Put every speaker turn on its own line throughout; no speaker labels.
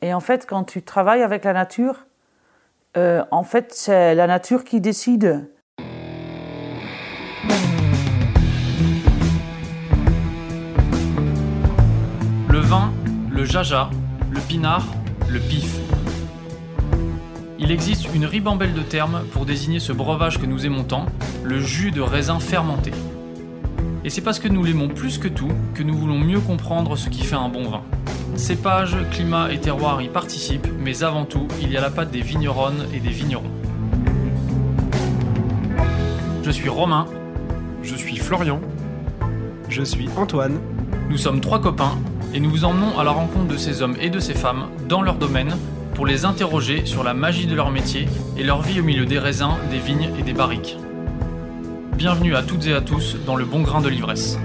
Et en fait, quand tu travailles avec la nature, euh, en fait, c'est la nature qui décide.
Le vin, le jaja, le pinard, le pif. Il existe une ribambelle de termes pour désigner ce breuvage que nous aimons tant, le jus de raisin fermenté. Et c'est parce que nous l'aimons plus que tout que nous voulons mieux comprendre ce qui fait un bon vin. Cépage, climat et terroir y participent, mais avant tout, il y a la patte des vigneronnes et des vignerons. Je suis Romain.
Je suis Florian. Je suis Antoine.
Nous sommes trois copains et nous vous emmenons à la rencontre de ces hommes et de ces femmes dans leur domaine pour les interroger sur la magie de leur métier et leur vie au milieu des raisins, des vignes et des barriques. Bienvenue à toutes et à tous dans le bon grain de l'ivresse.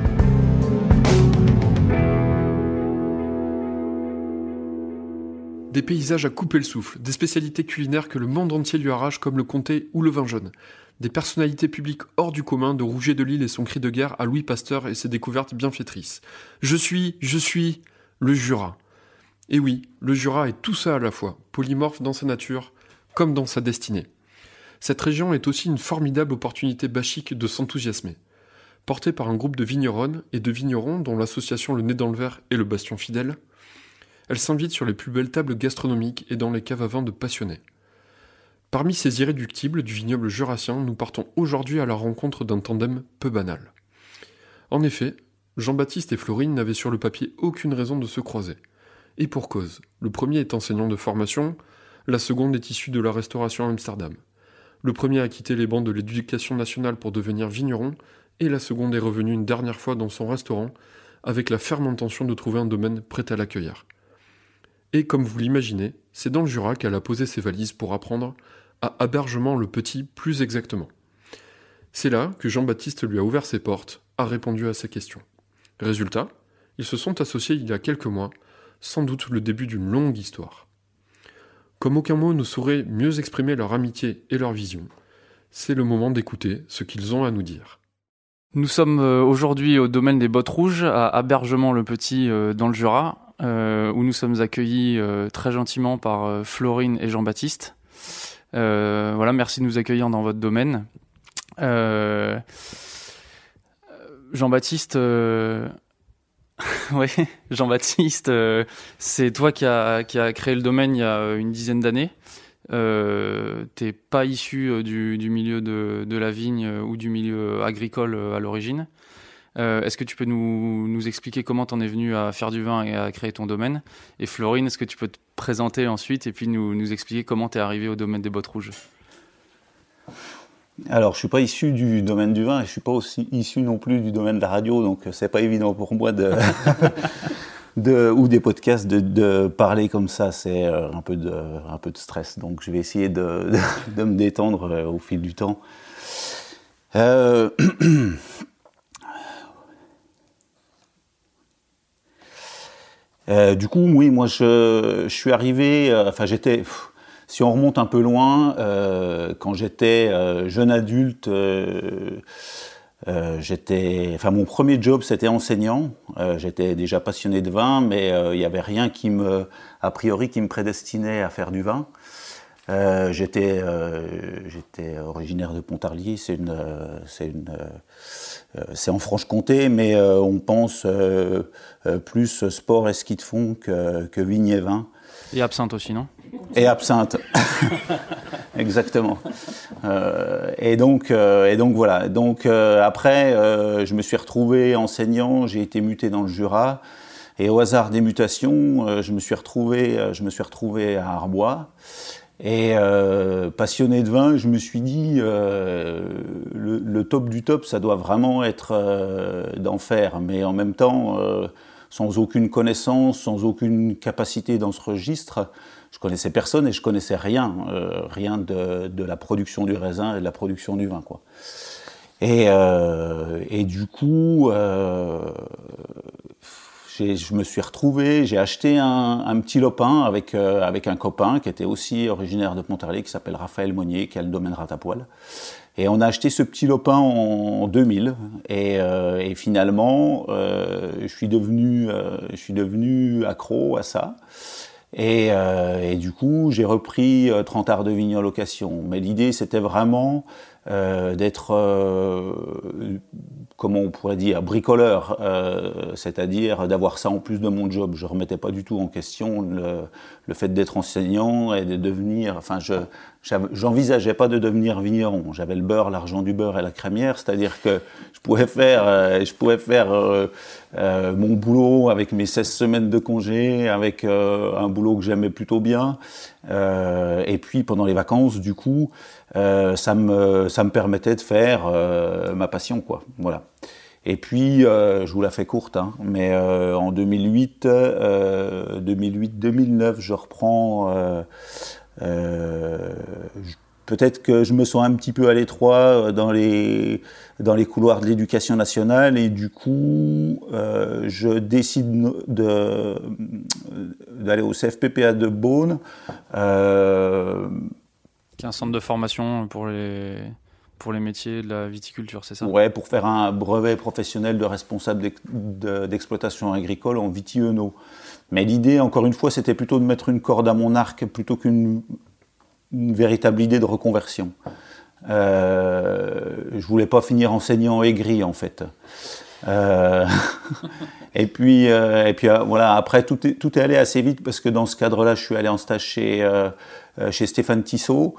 Des paysages à couper le souffle, des spécialités culinaires que le monde entier lui arrache comme le comté ou le vin jaune, des personnalités publiques hors du commun de Rouget de Lille et son cri de guerre à Louis Pasteur et ses découvertes bienfaitrices. Je suis, je suis le Jura. Et oui, le Jura est tout ça à la fois, polymorphe dans sa nature comme dans sa destinée. Cette région est aussi une formidable opportunité bachique de s'enthousiasmer. Portée par un groupe de vigneronnes et de vignerons dont l'association Le Nez dans le Verre est le bastion fidèle, elle s'invite sur les plus belles tables gastronomiques et dans les caves à vin de passionnés. Parmi ces irréductibles du vignoble jurassien, nous partons aujourd'hui à la rencontre d'un tandem peu banal. En effet, Jean-Baptiste et Florine n'avaient sur le papier aucune raison de se croiser. Et pour cause, le premier est enseignant de formation, la seconde est issue de la restauration à Amsterdam. Le premier a quitté les bancs de l'éducation nationale pour devenir vigneron, et la seconde est revenue une dernière fois dans son restaurant, avec la ferme intention de trouver un domaine prêt à l'accueillir. Et comme vous l'imaginez, c'est dans le Jura qu'elle a posé ses valises pour apprendre à Abergement le Petit plus exactement. C'est là que Jean-Baptiste lui a ouvert ses portes, a répondu à ses questions. Résultat, ils se sont associés il y a quelques mois, sans doute le début d'une longue histoire. Comme aucun mot ne saurait mieux exprimer leur amitié et leur vision, c'est le moment d'écouter ce qu'ils ont à nous dire.
Nous sommes euh, aujourd'hui au domaine des Bottes Rouges, à Abergement le Petit, euh, dans le Jura, euh, où nous sommes accueillis très gentiment par Florine et Jean-Baptiste. voilà, merci de nous accueillir dans votre domaine. Jean-Baptiste, oui, Jean-Baptiste, c'est toi qui as créé le domaine il y a une dizaine d'années. Euh, T'es pas issu du, du milieu de, la vigne ou du milieu agricole à l'origine. Euh, est-ce que tu peux nous, expliquer comment tu en es venu à faire du vin et à créer ton domaine? Et Florine, est-ce que tu peux te présenter ensuite et puis nous, nous expliquer comment tu es arrivé au domaine des bottes rouges?
Alors, je suis pas issu du domaine du vin et je suis pas aussi issu non plus du domaine de la radio, donc c'est pas évident pour moi de, de ou des podcasts de, de parler comme ça. C'est un peu de un peu de stress, donc je vais essayer de, me détendre euh, au fil du temps. Euh, Euh, du coup, oui, moi, je, je suis arrivé. Euh, enfin, j'étais. Si on remonte un peu loin, euh, quand j'étais euh, jeune adulte, euh, j'étais. Enfin, mon premier job, c'était enseignant. j'étais déjà passionné de vin, mais il n'y avait rien qui me, a priori, qui me prédestinait à faire du vin. J'étais, j'étais originaire de Pontarlier, c'est une, c'est une, c'est en Franche-Comté, mais on pense plus sport et ski de fond que, que vigne et vin.
Et absinthe aussi, non?
Et absinthe, exactement. Euh, et donc, euh, et donc voilà. Donc euh, après, je me suis retrouvé enseignant. J'ai été muté dans le Jura. Et au hasard des mutations, je me suis retrouvé, je me suis retrouvé à Arbois. Et passionné de vin, je me suis dit, le, top du top, ça doit vraiment être d'en faire. Mais en même temps, sans aucune connaissance, sans aucune capacité dans ce registre, je connaissais personne et je connaissais rien, rien de, de, la production du raisin et de la production du vin. Quoi. Et, et du coup, je me suis retrouvé, j'ai acheté un, un, petit lopin avec, euh, avec un copain qui était aussi originaire de Pontarlier, qui s'appelle Raphaël Monnier, qui a le domaine Ratapoil. Et on a acheté ce petit lopin en, 2000. Et, euh, et finalement, euh, je, suis devenu, euh, je suis devenu accro à ça. Et, et du coup, j'ai repris 30 arts de vigne en location. Mais l'idée, c'était vraiment euh, d'être, euh, comment on pourrait dire, bricoleur, euh, c'est-à-dire d'avoir ça en plus de mon job. Je remettais pas du tout en question le, le fait d'être enseignant et de devenir, enfin, je j'envisageais pas de devenir vigneron. J'avais le beurre, l'argent du beurre et la crémière, c'est-à-dire que je pouvais faire, je pouvais faire mon boulot avec mes 16 semaines de congé, avec un boulot que j'aimais plutôt bien. et puis pendant les vacances, du coup, euh, ça, me, ça me permettait de faire euh, ma passion, quoi. Voilà. Et puis, euh, je vous la fais courte, hein, mais en 2008, 2008-2009, je reprends. Peut-être que je me sens un petit peu à l'étroit dans les, dans les couloirs de l'éducation nationale et du coup, je décide d'aller au CFPPA de Beaune
un centre de formation pour les, pour les métiers de la viticulture, c'est ça?
Ouais, pour faire un brevet professionnel de responsable d'exploitation agricole en viti-eno. Mais l'idée, encore une fois, c'était plutôt de mettre une corde à mon arc plutôt qu'une véritable idée de reconversion. Euh, je voulais pas finir enseignant aigri, en fait. Euh, et puis, euh, et puis euh, voilà, après, tout est, tout est allé assez vite parce que dans ce cadre-là, je suis allé en stage chez, chez Stéphane Tissot.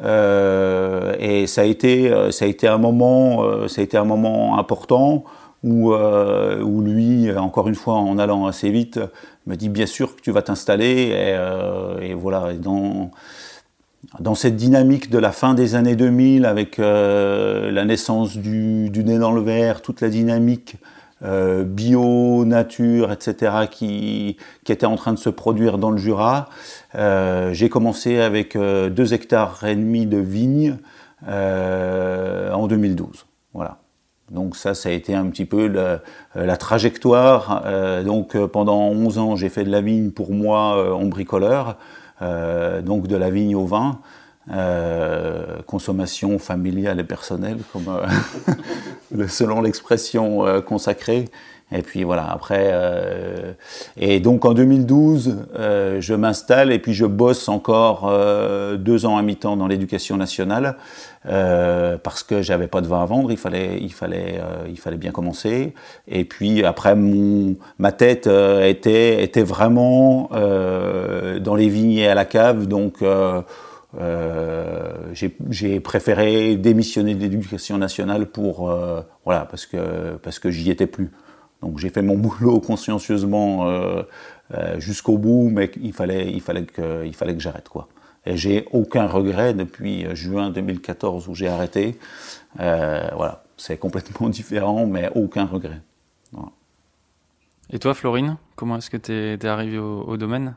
et ça a été, ça a été un moment, ça a été un moment important où, où lui, encore une fois, en allant assez vite, me dit bien sûr que tu vas t'installer. Et, voilà, dans cette dynamique de la fin des années 2000, avec euh, la naissance du, nez dans le verre, toute la dynamique euh, bio, nature, etc., qui, était en train de se produire dans le Jura, euh, j'ai commencé avec deux hectares et demi de vignes en 2012. Voilà. Donc ça, ça a été un petit peu la, trajectoire. donc pendant 11 ans, j'ai fait de la vigne pour moi en bricoleur. Euh, donc de la vigne au vin, euh, consommation familiale et personnelle, euh, selon l'expression consacrée. Et puis voilà, après. et donc en 2012, je m'installe et puis je bosse encore deux ans à mi-temps dans l'éducation nationale parce que j'avais pas de vin à vendre, il fallait, il fallait, il fallait bien commencer. Et puis après, mon, ma tête était, était vraiment dans les vignes et à la cave, donc. Euh, j'ai préféré démissionner de l'éducation nationale pour euh, voilà parce que parce que j'y étais plus. Donc j'ai fait mon boulot consciencieusement euh, jusqu'au bout, mais il fallait il fallait que que j'arrête quoi. Et j'ai aucun regret depuis juin 2014 où j'ai arrêté. voilà, c'est complètement différent, mais aucun regret.
Et toi, Florine, comment est-ce que tu es, es arrivée au, au, domaine?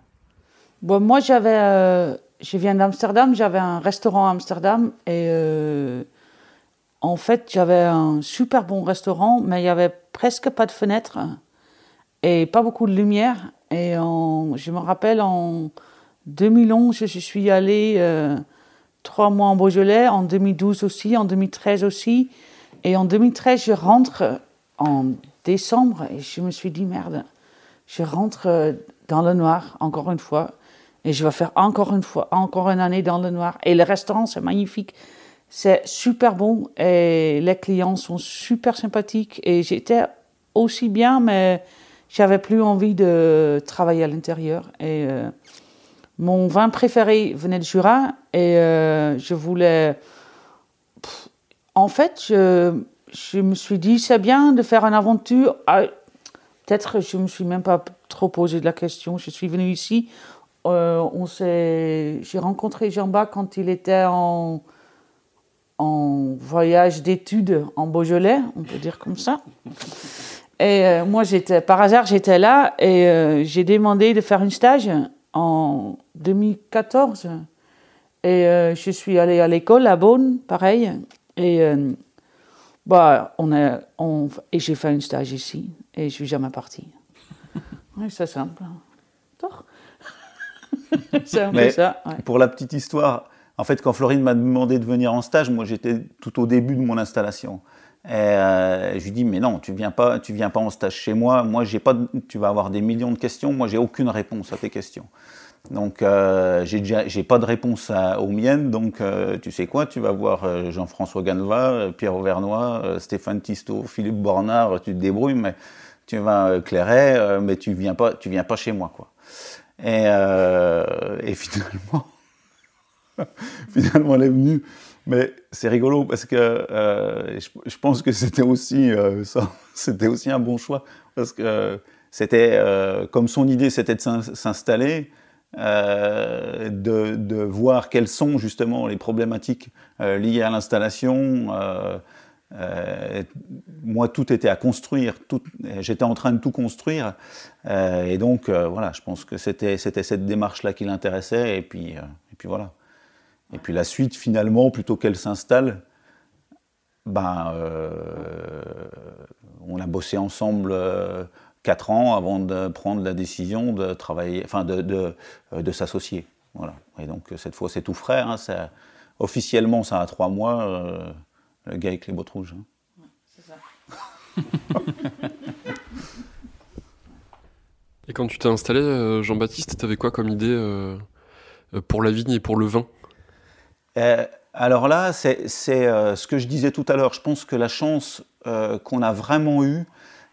Bon, Moi, j'avais je viens d'Amsterdam, j'avais un restaurant à Amsterdam et euh, en fait j'avais un super bon restaurant, mais il y avait presque pas de fenêtres et pas beaucoup de lumière. Et je me rappelle en 2011, je suis allée euh, trois mois en Beaujolais, en 2012 aussi, en 2013 aussi. Et en 2013, je rentre en décembre et je me suis dit merde, je rentre dans le noir encore une fois. Et je vais faire encore une fois, encore une année dans le noir. Et le restaurant, c'est magnifique. C'est super bon et les clients sont super sympathiques. Et j'étais aussi bien, mais j'avais plus envie de travailler à l'intérieur. Et euh, mon vin préféré venait de Jura et euh, je voulais. en fait, je, me suis dit, c'est bien de faire une aventure. Ah, peut-être je me suis même pas trop posé de la question. Je suis venue ici euh, j'ai rencontré Jean-Baptiste quand il était en, voyage d'études en Beaujolais, on peut dire comme ça. Et euh, moi, j'étais, par hasard, j'étais là et euh, j'ai demandé de faire un stage en 2014. Et je suis allée à l'école à Beaune, pareil. Et, bah, on a, on, et j'ai fait un stage ici et je suis jamais partie. Oui, c'est simple.
c'est un peu ça. Pour la petite histoire, en fait, quand Florine m'a demandé de venir en stage, moi j'étais tout au début de mon installation. Et euh, je lui dis mais non, tu viens pas, tu viens pas en stage chez moi. Moi j'ai pas, tu vas avoir des millions de questions. Moi j'ai aucune réponse à tes questions. Donc, euh, j'ai pas de réponse aux miennes. Donc, euh, tu sais quoi? Tu vas voir Jean-François Ganeva, Pierre Auvernois, Stéphane Tisto, Philippe Bornard. Tu te débrouilles, mais tu vas clairer, mais tu viens pas, tu viens pas chez moi, quoi. Et, et finalement, finalement, elle est venue. Mais c'est rigolo parce que je, je, pense que c'était aussi c'était aussi un bon choix parce que c'était comme son idée, c'était de s'installer. Euh, de, voir quelles sont justement les problématiques euh, liées à l'installation. Euh, moi, tout était à construire, j'étais en train de tout construire, et donc voilà, je pense que c'était cette démarche-là qui l'intéressait, et puis, et puis voilà. Et puis la suite, finalement, plutôt qu'elle s'installe, ben, on a bossé ensemble 4 ans avant de prendre la décision de travailler, enfin de, de, euh, de s'associer. Voilà. Et donc cette fois c'est tout frais. Hein, ça, officiellement ça a 3 mois. Euh, le gars avec les bottes rouges. Hein. c'est ça.
et quand tu t'es installé, euh, Jean-Baptiste, tu avais quoi comme idée pour la vigne et pour le vin?
Alors là, c'est ce que je disais tout à l'heure. Je pense que la chance qu'on a vraiment eue,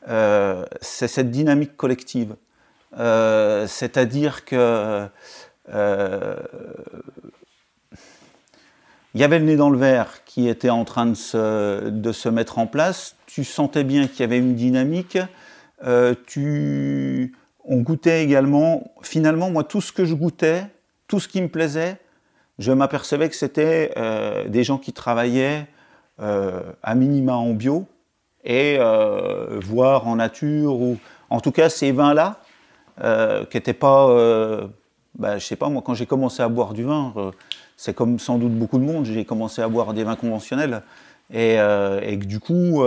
euh, c'est cette dynamique collective. Euh, c'est-à-dire que euh, il y avait le nez dans le verre qui était en train de se, de se mettre en place. Tu sentais bien qu'il y avait une dynamique. tu, on goûtait également. Finalement, moi, tout ce que je goûtais, tout ce qui me plaisait, je m'apercevais que c'était des gens qui travaillaient à minima en bio, et euh, voir en nature, ou en tout cas ces vins-là, euh, qui n'étaient pas, euh, bah, je sais pas, moi quand j'ai commencé à boire du vin, c'est comme sans doute beaucoup de monde, j'ai commencé à boire des vins conventionnels, et que du coup,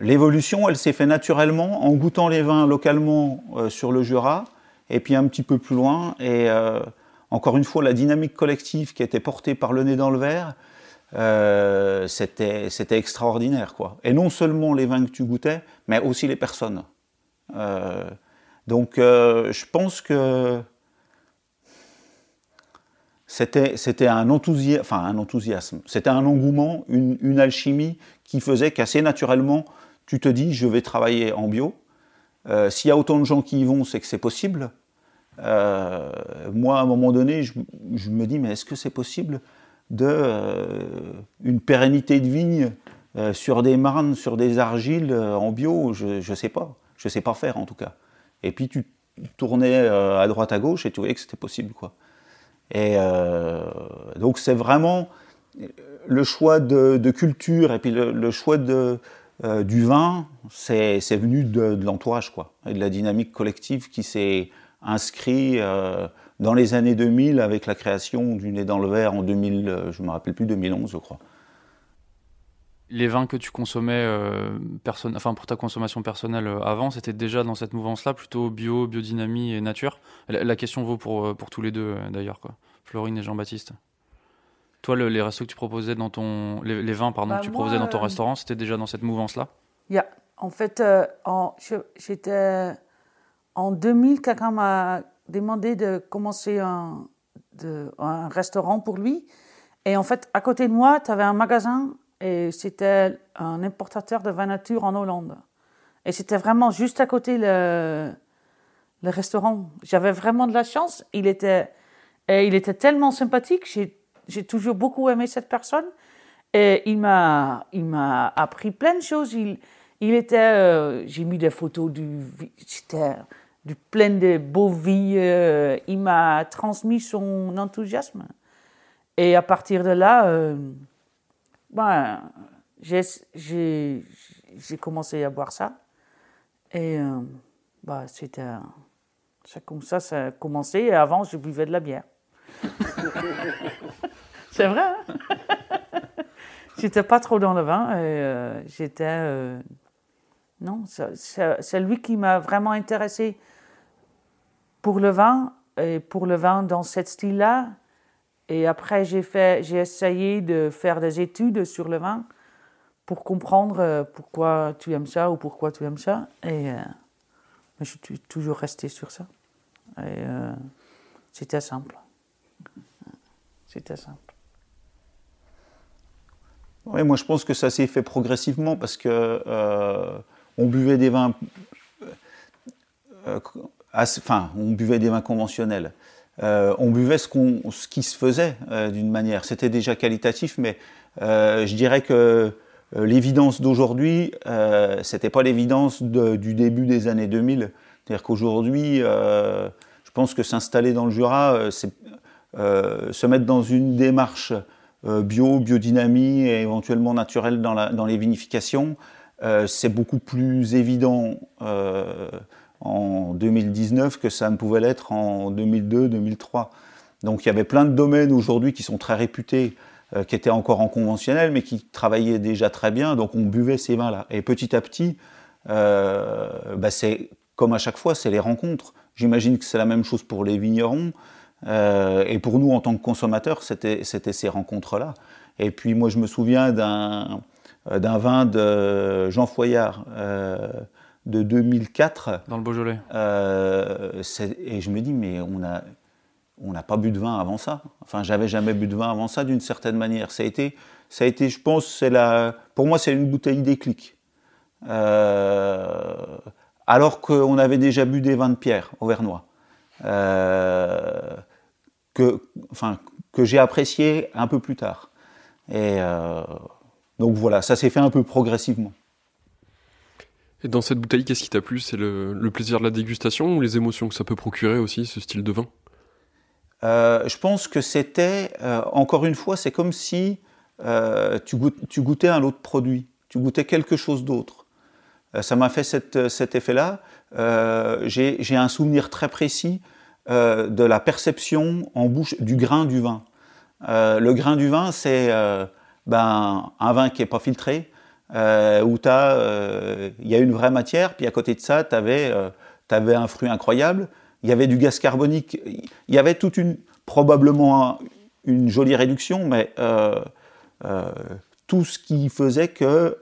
l'évolution, elle s'est faite naturellement en goûtant les vins localement sur le Jura, et puis un petit peu plus loin, et encore une fois, la dynamique collective qui était portée par le nez dans le verre, euh, c'était extraordinaire. Quoi. Et non seulement les vins que tu goûtais, mais aussi les personnes. Euh, donc euh, je pense que c'était un, enthousiasme, un enthousiasme, c'était un engouement, une, une alchimie qui faisait qu'assez naturellement, tu te dis, je vais travailler en bio. S'il y a autant de gens qui y vont, c'est que c'est possible. moi, à un moment donné, je, me dis, mais est-ce que c'est possible de euh, une pérennité de vigne euh, sur des marnes, sur des argiles euh, en bio, je ne sais pas. Je ne sais pas faire en tout cas. Et puis tu tournais à droite à gauche et tu voyais que c'était possible. quoi. Et donc c'est vraiment le choix de, culture et puis le, choix de, du vin, c'est venu de, l'entourage quoi, et de la dynamique collective qui s'est inscrit dans les années 2000 avec la création du Nez dans le verre en 2000, euh, je me rappelle plus, 2011 je crois.
Les vins que tu consommais euh, enfin, pour ta consommation personnelle euh, avant, c'était déjà dans cette mouvance-là, plutôt bio, biodynamie et nature? La, question vaut pour, pour tous les deux d'ailleurs. Florine et Jean-Baptiste. Toi, les restos que tu proposais dans ton, les, vins pardon, bah, que tu proposais dans ton restaurant, c'était déjà dans cette mouvance-là?
Yeah. En fait, j'étais en 2000, quelqu'un m'a demandé de commencer un, de, un restaurant pour lui. Et en fait, à côté de moi, tu avais un magasin et c'était un importateur de vin nature en Hollande. Et c'était vraiment juste à côté le, le restaurant. J'avais vraiment de la chance. Il était, et il était tellement sympathique. J'ai toujours beaucoup aimé cette personne. Et il m'a, il m'a appris plein de choses. Il, il était, euh, j'ai mis des photos du, c'était du plein de beaux vies. Euh, il m'a transmis son enthousiasme. Et à partir de là, euh, ben, j'ai commencé à boire ça. Et ben, c'était comme ça, ça a commencé. Et avant, je buvais de la bière. C'est vrai. Hein? J'étais pas trop dans le vin. Et, j'étais. non, c'est lui qui m'a vraiment intéressé pour le vin, et pour le vin dans ce style-là. Et après, j'ai essayé de faire des études sur le vin pour comprendre euh, pourquoi tu aimes ça ou pourquoi tu aimes ça. Et euh, je suis toujours resté sur ça. Euh, c'était simple. C'était simple.
Oui, moi je pense que ça s'est fait progressivement parce que euh, on buvait des vins, euh, enfin, on buvait des vins conventionnels. on buvait ce, qu'on, ce qui se faisait d'une manière. C'était déjà qualitatif, mais je dirais que l'évidence d'aujourd'hui, c'était pas l'évidence du début des années 2000. C'est-à-dire qu'aujourd'hui, je pense que s'installer dans le Jura, c'est se mettre dans une démarche euh, bio, biodynamie et éventuellement naturelle dans, les vinifications. Euh, c'est beaucoup plus évident euh, en 2019 que ça ne pouvait l'être en 2002-2003. Donc il y avait plein de domaines aujourd'hui qui sont très réputés, qui étaient encore en conventionnel, mais qui travaillaient déjà très bien. Donc on buvait ces vins-là. Et petit à petit, bah, comme à chaque fois, c'est les rencontres. J'imagine que c'est la même chose pour les vignerons. Euh, et pour nous, en tant que consommateurs, c'était ces rencontres-là. Et puis moi, je me souviens d'un euh, vin de Jean Foyard euh, de 2004.
Dans le Beaujolais.
et je me dis, mais on a on n'a pas bu de vin avant ça. Enfin, j'avais jamais bu de vin avant ça d'une certaine manière. Ça a été, ça a été je pense, c'est la, pour moi, c'est une bouteille déclic. alors qu'on avait déjà bu des vins de pierre auvernois. Euh, que, enfin, que j'ai apprécié un peu plus tard. Et euh, donc voilà, ça s'est fait un peu progressivement.
Et dans cette bouteille, qu'est-ce qui t'a plu? C'est le, plaisir de la dégustation ou les émotions que ça peut procurer aussi, ce style de vin?
Euh, Je pense que c'était, euh, encore une fois, c'est comme si tu, tu, goûtais un autre produit, tu goûtais quelque chose d'autre. ça m'a fait cette, cet effet-là. J'ai un souvenir très précis euh, de la perception en bouche du grain du vin. Euh, le grain du vin, c'est euh, ben, un vin qui n'est pas filtré, où il y a une vraie matière, puis à côté de ça, tu avais, un fruit incroyable, il y avait du gaz carbonique, il y avait toute une, probablement une jolie réduction, mais tout ce qui faisait que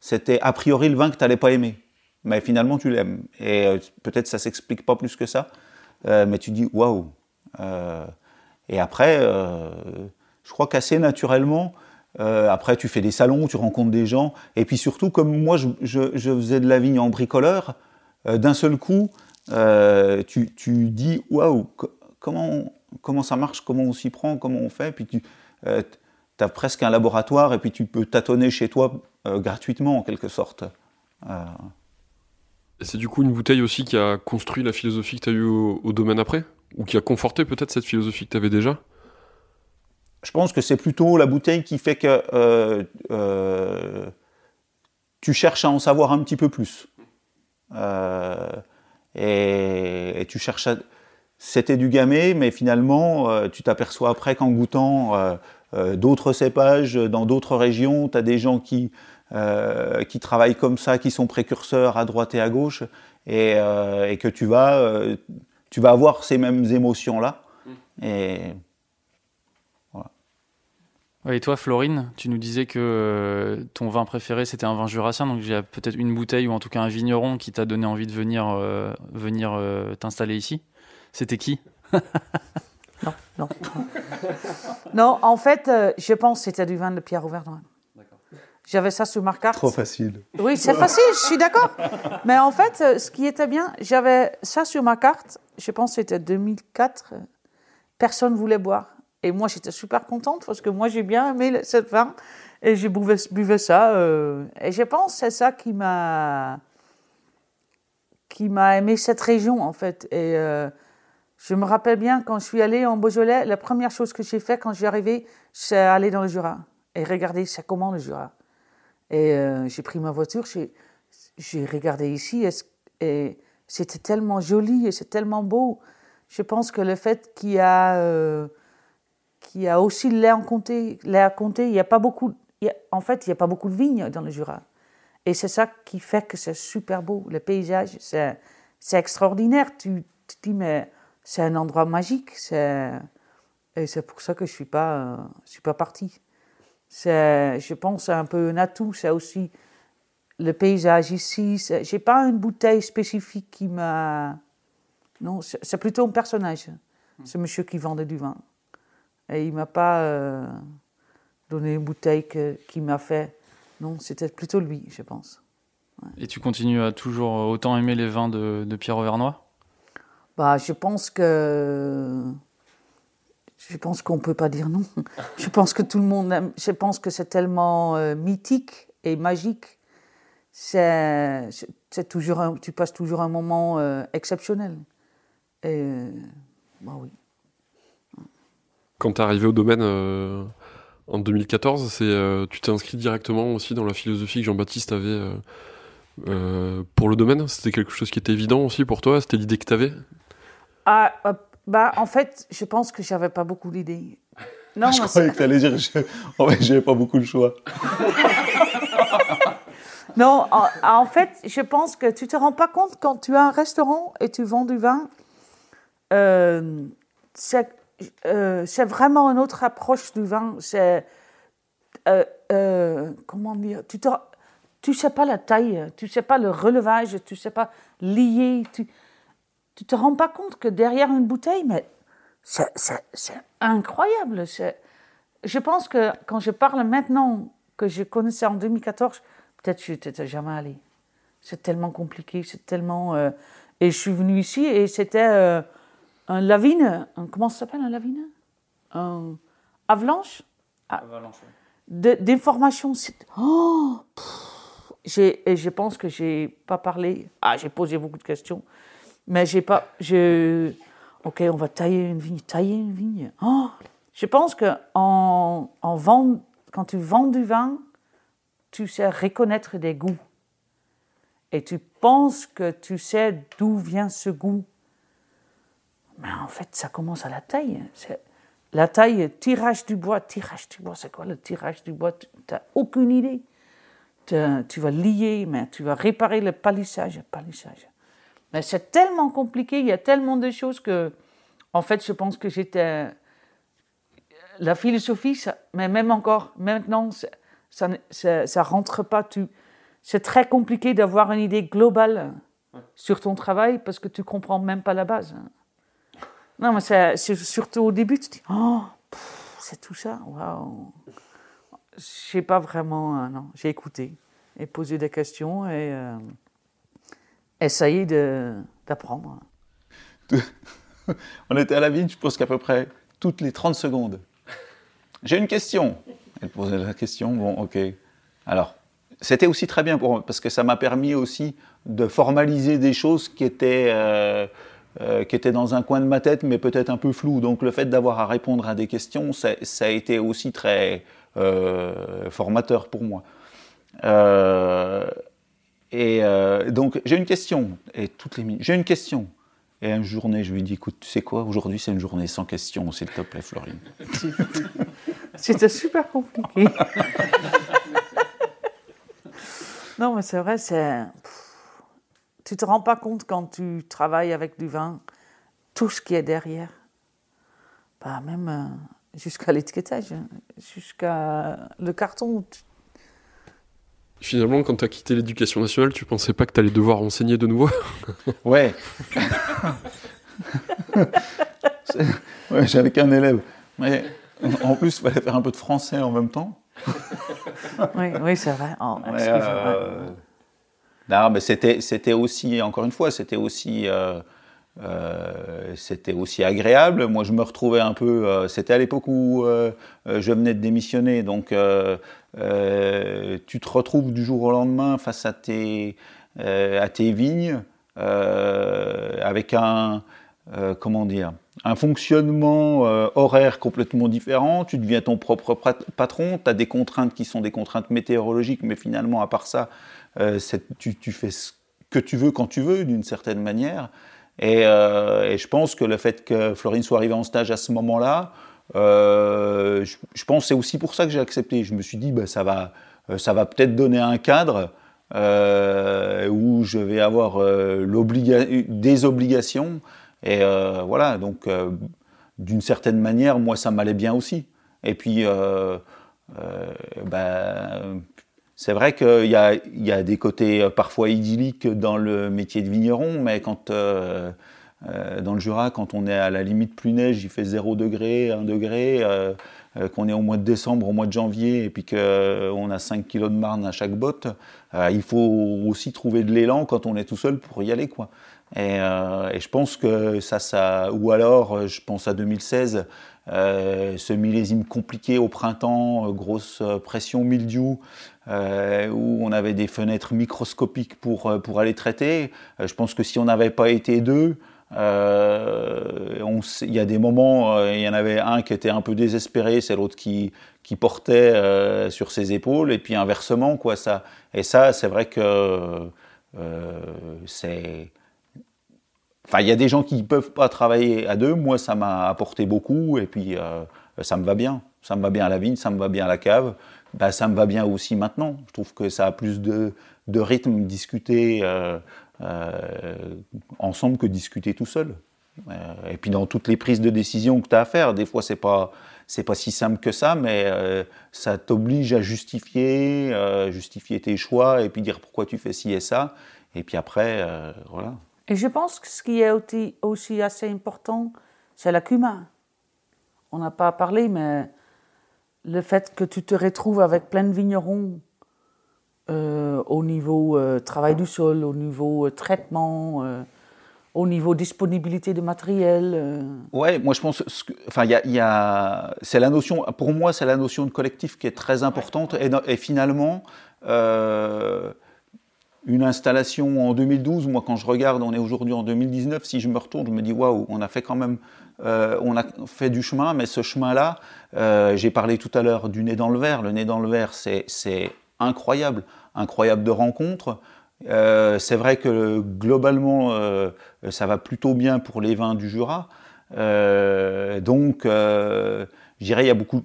c'était a priori le vin que tu n'allais pas aimer. Mais finalement, tu l'aimes. Et peut-être ça s'explique pas plus que ça. Euh, mais tu dis waouh. Euh, et après, euh, je crois qu'assez naturellement, après, tu fais des salons, tu rencontres des gens. Et puis surtout, comme moi, je, faisais de la vigne en bricoleur, d'un seul coup, tu, tu, dis waouh, comment, comment ça marche, comment on s'y prend, comment on fait. Puis tu as presque un laboratoire et puis tu peux tâtonner chez toi gratuitement en quelque sorte.
C'est du coup une bouteille aussi qui a construit la philosophie que tu as eue au, domaine après? Ou qui a conforté peut-être cette philosophie que tu avais déjà?
Je pense que c'est plutôt la bouteille qui fait que euh, euh, tu cherches à en savoir un petit peu plus. Euh, et, tu cherches à... C'était du gamay, mais finalement, tu t'aperçois après qu'en goûtant d'autres cépages dans d'autres régions, tu as des gens qui euh, qui travaillent comme ça, qui sont précurseurs à droite et à gauche, et, euh, que tu vas, euh, tu vas avoir ces mêmes émotions-là. Mm. Et
voilà. Et toi, Florine, tu nous disais que ton vin préféré c'était un vin jurassien, donc j'ai peut-être une bouteille ou en tout cas un vigneron qui t'a donné envie de venir, venir t'installer ici. C'était qui?
Non, non. non, en fait, je pense que c'était du vin de Pierre Auvergne. J'avais ça sur ma carte.
Trop facile.
Oui, c'est facile, je suis d'accord. Mais en fait, euh, ce qui était bien, j'avais ça sur ma carte, je pense que c'était 2004, personne ne voulait boire. Et moi, j'étais super contente parce que moi, j'ai bien aimé cette vin et j'ai buvais, ça. Euh, et je pense que c'est ça qui m'a qui m'a aimé cette région, en fait. Et euh, je me rappelle bien, quand je suis allée en Beaujolais, la première chose que j'ai fait quand je suis arrivée, c'est aller dans le Jura et regarder ça comment le Jura. Et euh, j'ai pris ma voiture, j'ai regardé ici et, c'était tellement joli et c'est tellement beau. Je pense que le fait qu'il y a, euh, qu'il a aussi l'air à compter, l'air il y a pas beaucoup, en fait, il n'y a pas beaucoup de vignes dans le Jura. Et c'est ça qui fait que c'est super beau. Le paysage, c'est, extraordinaire. Tu, te dis, mais c'est un endroit magique. Et c'est pour ça que je ne suis, pas, je suis pas partie. C'est, je pense, un peu un atout. C'est aussi le paysage ici. J'ai pas une bouteille spécifique qui m'a. Non, c'est plutôt un personnage. Ce monsieur qui vendait du vin. Et il m'a pas euh, donné une bouteille qui m'a fait. Non, c'était plutôt lui, je pense.
Et tu continues à toujours autant aimer les vins de, de Pierre Auvernois?
Bah, Je pense que. Je pense qu'on ne peut pas dire non. Je pense que tout le monde aime. Je pense que c'est tellement euh, mythique et magique. C'est, c'est toujours tu passes toujours un moment euh, exceptionnel. Et, bah oui.
Quand tu es arrivé au domaine euh, en 2014, c'est, tu t'es inscrit directement aussi dans la philosophie que Jean-Baptiste avait pour le domaine C'était quelque chose qui était évident aussi pour toi C'était l'idée que tu avais
ah, bah, en fait, je pense que j'avais pas beaucoup d'idées.
Non, je croyais que tu allais dire je... oh, j'avais pas beaucoup de choix.
non, en, fait, je pense que tu te rends pas compte quand tu as un restaurant et tu vends du vin. Euh, euh, c'est vraiment une autre approche du vin. C'est. Euh, comment dire Tu ne tu sais pas la taille, tu sais pas le relevage, tu sais pas lier. Tu, tu te rends pas compte que derrière une bouteille, mais c'est incroyable. Je pense que quand je parle maintenant que je connaissais en 2014, peut-être je n'étais jamais allé. C'est tellement compliqué, c'est tellement. Euh, et je suis venu ici et c'était euh, un lavine, un, comment ça s'appelle un lavine? Un avalanche?
Ah, Avalanche,
D'informations. Oh, et je pense que j'ai pas parlé. Ah, j'ai posé beaucoup de questions. Mais j'ai pas. Je, ok, on va tailler une vigne. Tailler une vigne. Oh, je pense que en, en vend, quand tu vends du vin, tu sais reconnaître des goûts. Et tu penses que tu sais d'où vient ce goût. Mais en fait, ça commence à la taille. La taille, tirage du bois, tirage du bois, c'est quoi le tirage du bois? Tu n'as aucune idée. Tu vas lier, mais tu vas réparer le palissage. palissage. Mais c'est tellement compliqué, il y a tellement de choses que, en fait, je pense que j'étais. La philosophie, mais même encore, maintenant, ça ne rentre pas. C'est très compliqué d'avoir une idée globale sur ton travail parce que tu comprends même pas la base. Non, mais c'est, surtout au début, tu te dis, oh, c'est tout ça, waouh. Je sais pas vraiment, euh, non, j'ai écouté et posé des questions et. Euh, essayer d'apprendre.
On était à la vigne, je pense qu'à peu près toutes les 30 secondes. J'ai une question. Elle posait la question, bon, ok. Alors, c'était aussi très bien pour moi, parce que ça m'a permis aussi de formaliser des choses qui étaient, euh, euh, qui étaient dans un coin de ma tête, mais peut-être un peu floues. Donc, le fait d'avoir à répondre à des questions, ça, a été aussi très euh, formateur pour moi. Et euh, donc, j'ai une question. Et toutes les minutes, j'ai une question. Et une journée, je lui dis, écoute, tu sais quoi, aujourd'hui, c'est une journée sans questions, s'il te plaît, Florine.
C'était super compliqué. non, mais c'est vrai, c'est. Tu te rends pas compte quand tu travailles avec du vin, tout ce qui est derrière. Pas même euh, jusqu'à l'étiquetage, hein, jusqu'à le carton.
Finalement, quand tu as quitté l'éducation nationale, tu pensais pas que tu allais devoir enseigner de nouveau
Ouais. ouais J'avais qu'un élève. Mais en plus, il fallait faire un peu de français en même temps.
oui, oui c'est vrai. Oh, euh,
non, mais c'était aussi, encore une fois, c'était aussi. Euh, euh, c'était aussi agréable. Moi, je me retrouvais un peu. Euh, c'était à l'époque où euh, je venais de démissionner, donc tu te retrouves du jour au lendemain face à tes, à tes vignes avec un comment dire un fonctionnement horaire complètement différent. Tu deviens ton propre patron. Tu as des contraintes qui sont des contraintes météorologiques, mais finalement, à part ça, tu, fais ce que tu veux quand tu veux, d'une certaine manière. Euh, et, je pense que le fait que Florine soit arrivée en stage à ce moment-là, euh, je, pense que c'est aussi pour ça que j'ai accepté. Je me suis dit, bah, ça va, euh, ça va peut-être donner un cadre où je vais avoir des obligations. Et voilà, donc d'une certaine manière, moi, ça m'allait bien aussi. Et puis, bah, c'est vrai qu'il y a des côtés parfois idylliques dans le métier de vigneron, mais quand dans le Jura, quand on est à la limite plus neige, il fait 0 degré, 1 degré, qu'on est au mois de décembre, au mois de janvier, et puis qu'on a 5 kilos de marne à chaque botte, il faut aussi trouver de l'élan quand on est tout seul pour y aller. quoi. Et, je pense que ça, ça. Ou alors, je pense à 2016, euh, ce millésime compliqué au printemps, euh, grosse euh, pression mildiou, où on avait des fenêtres microscopiques pour, pour aller traiter. je pense que si on n'avait pas été deux, il y a des moments, il y en avait un qui était un peu désespéré, c'est l'autre qui, portait sur ses épaules, et puis inversement, quoi, ça. Et ça, c'est vrai que c'est Enfin, il y a des gens qui ne peuvent pas travailler à deux. Moi, ça m'a apporté beaucoup et puis euh, ça me va bien. Ça me va bien à la vigne, ça me va bien à la cave. Ben, ça me va bien aussi maintenant. Je trouve que ça a plus de, de rythme discuter euh, euh, ensemble que discuter tout seul. et puis dans toutes les prises de décision que tu as à faire, des fois c'est pas c'est pas si simple que ça, mais ça t'oblige à justifier, justifier tes choix et puis dire pourquoi tu fais ci et ça. Et puis après, voilà.
Et je pense que ce qui est aussi, assez important, c'est la cumin. On n'a pas parlé, mais le fait que tu te retrouves avec plein de vignerons euh, au niveau euh, travail du sol, au niveau euh, traitement, au niveau disponibilité de matériel.
Ouais, moi je pense, enfin il y a, c'est la notion, pour moi c'est la notion de collectif qui est très importante. Et, et, finalement une installation en 2012, moi quand je regarde, on est aujourd'hui en 2019, si je me retourne, je me dis waouh, on a fait quand même, euh, on a fait du chemin, mais ce chemin-là, euh, j'ai parlé tout à l'heure du nez dans le verre, le nez dans le verre, c'est incroyable, incroyable de rencontres. Euh, c'est vrai que globalement, ça va plutôt bien pour les vins du Jura. donc, je dirais, il y a beaucoup,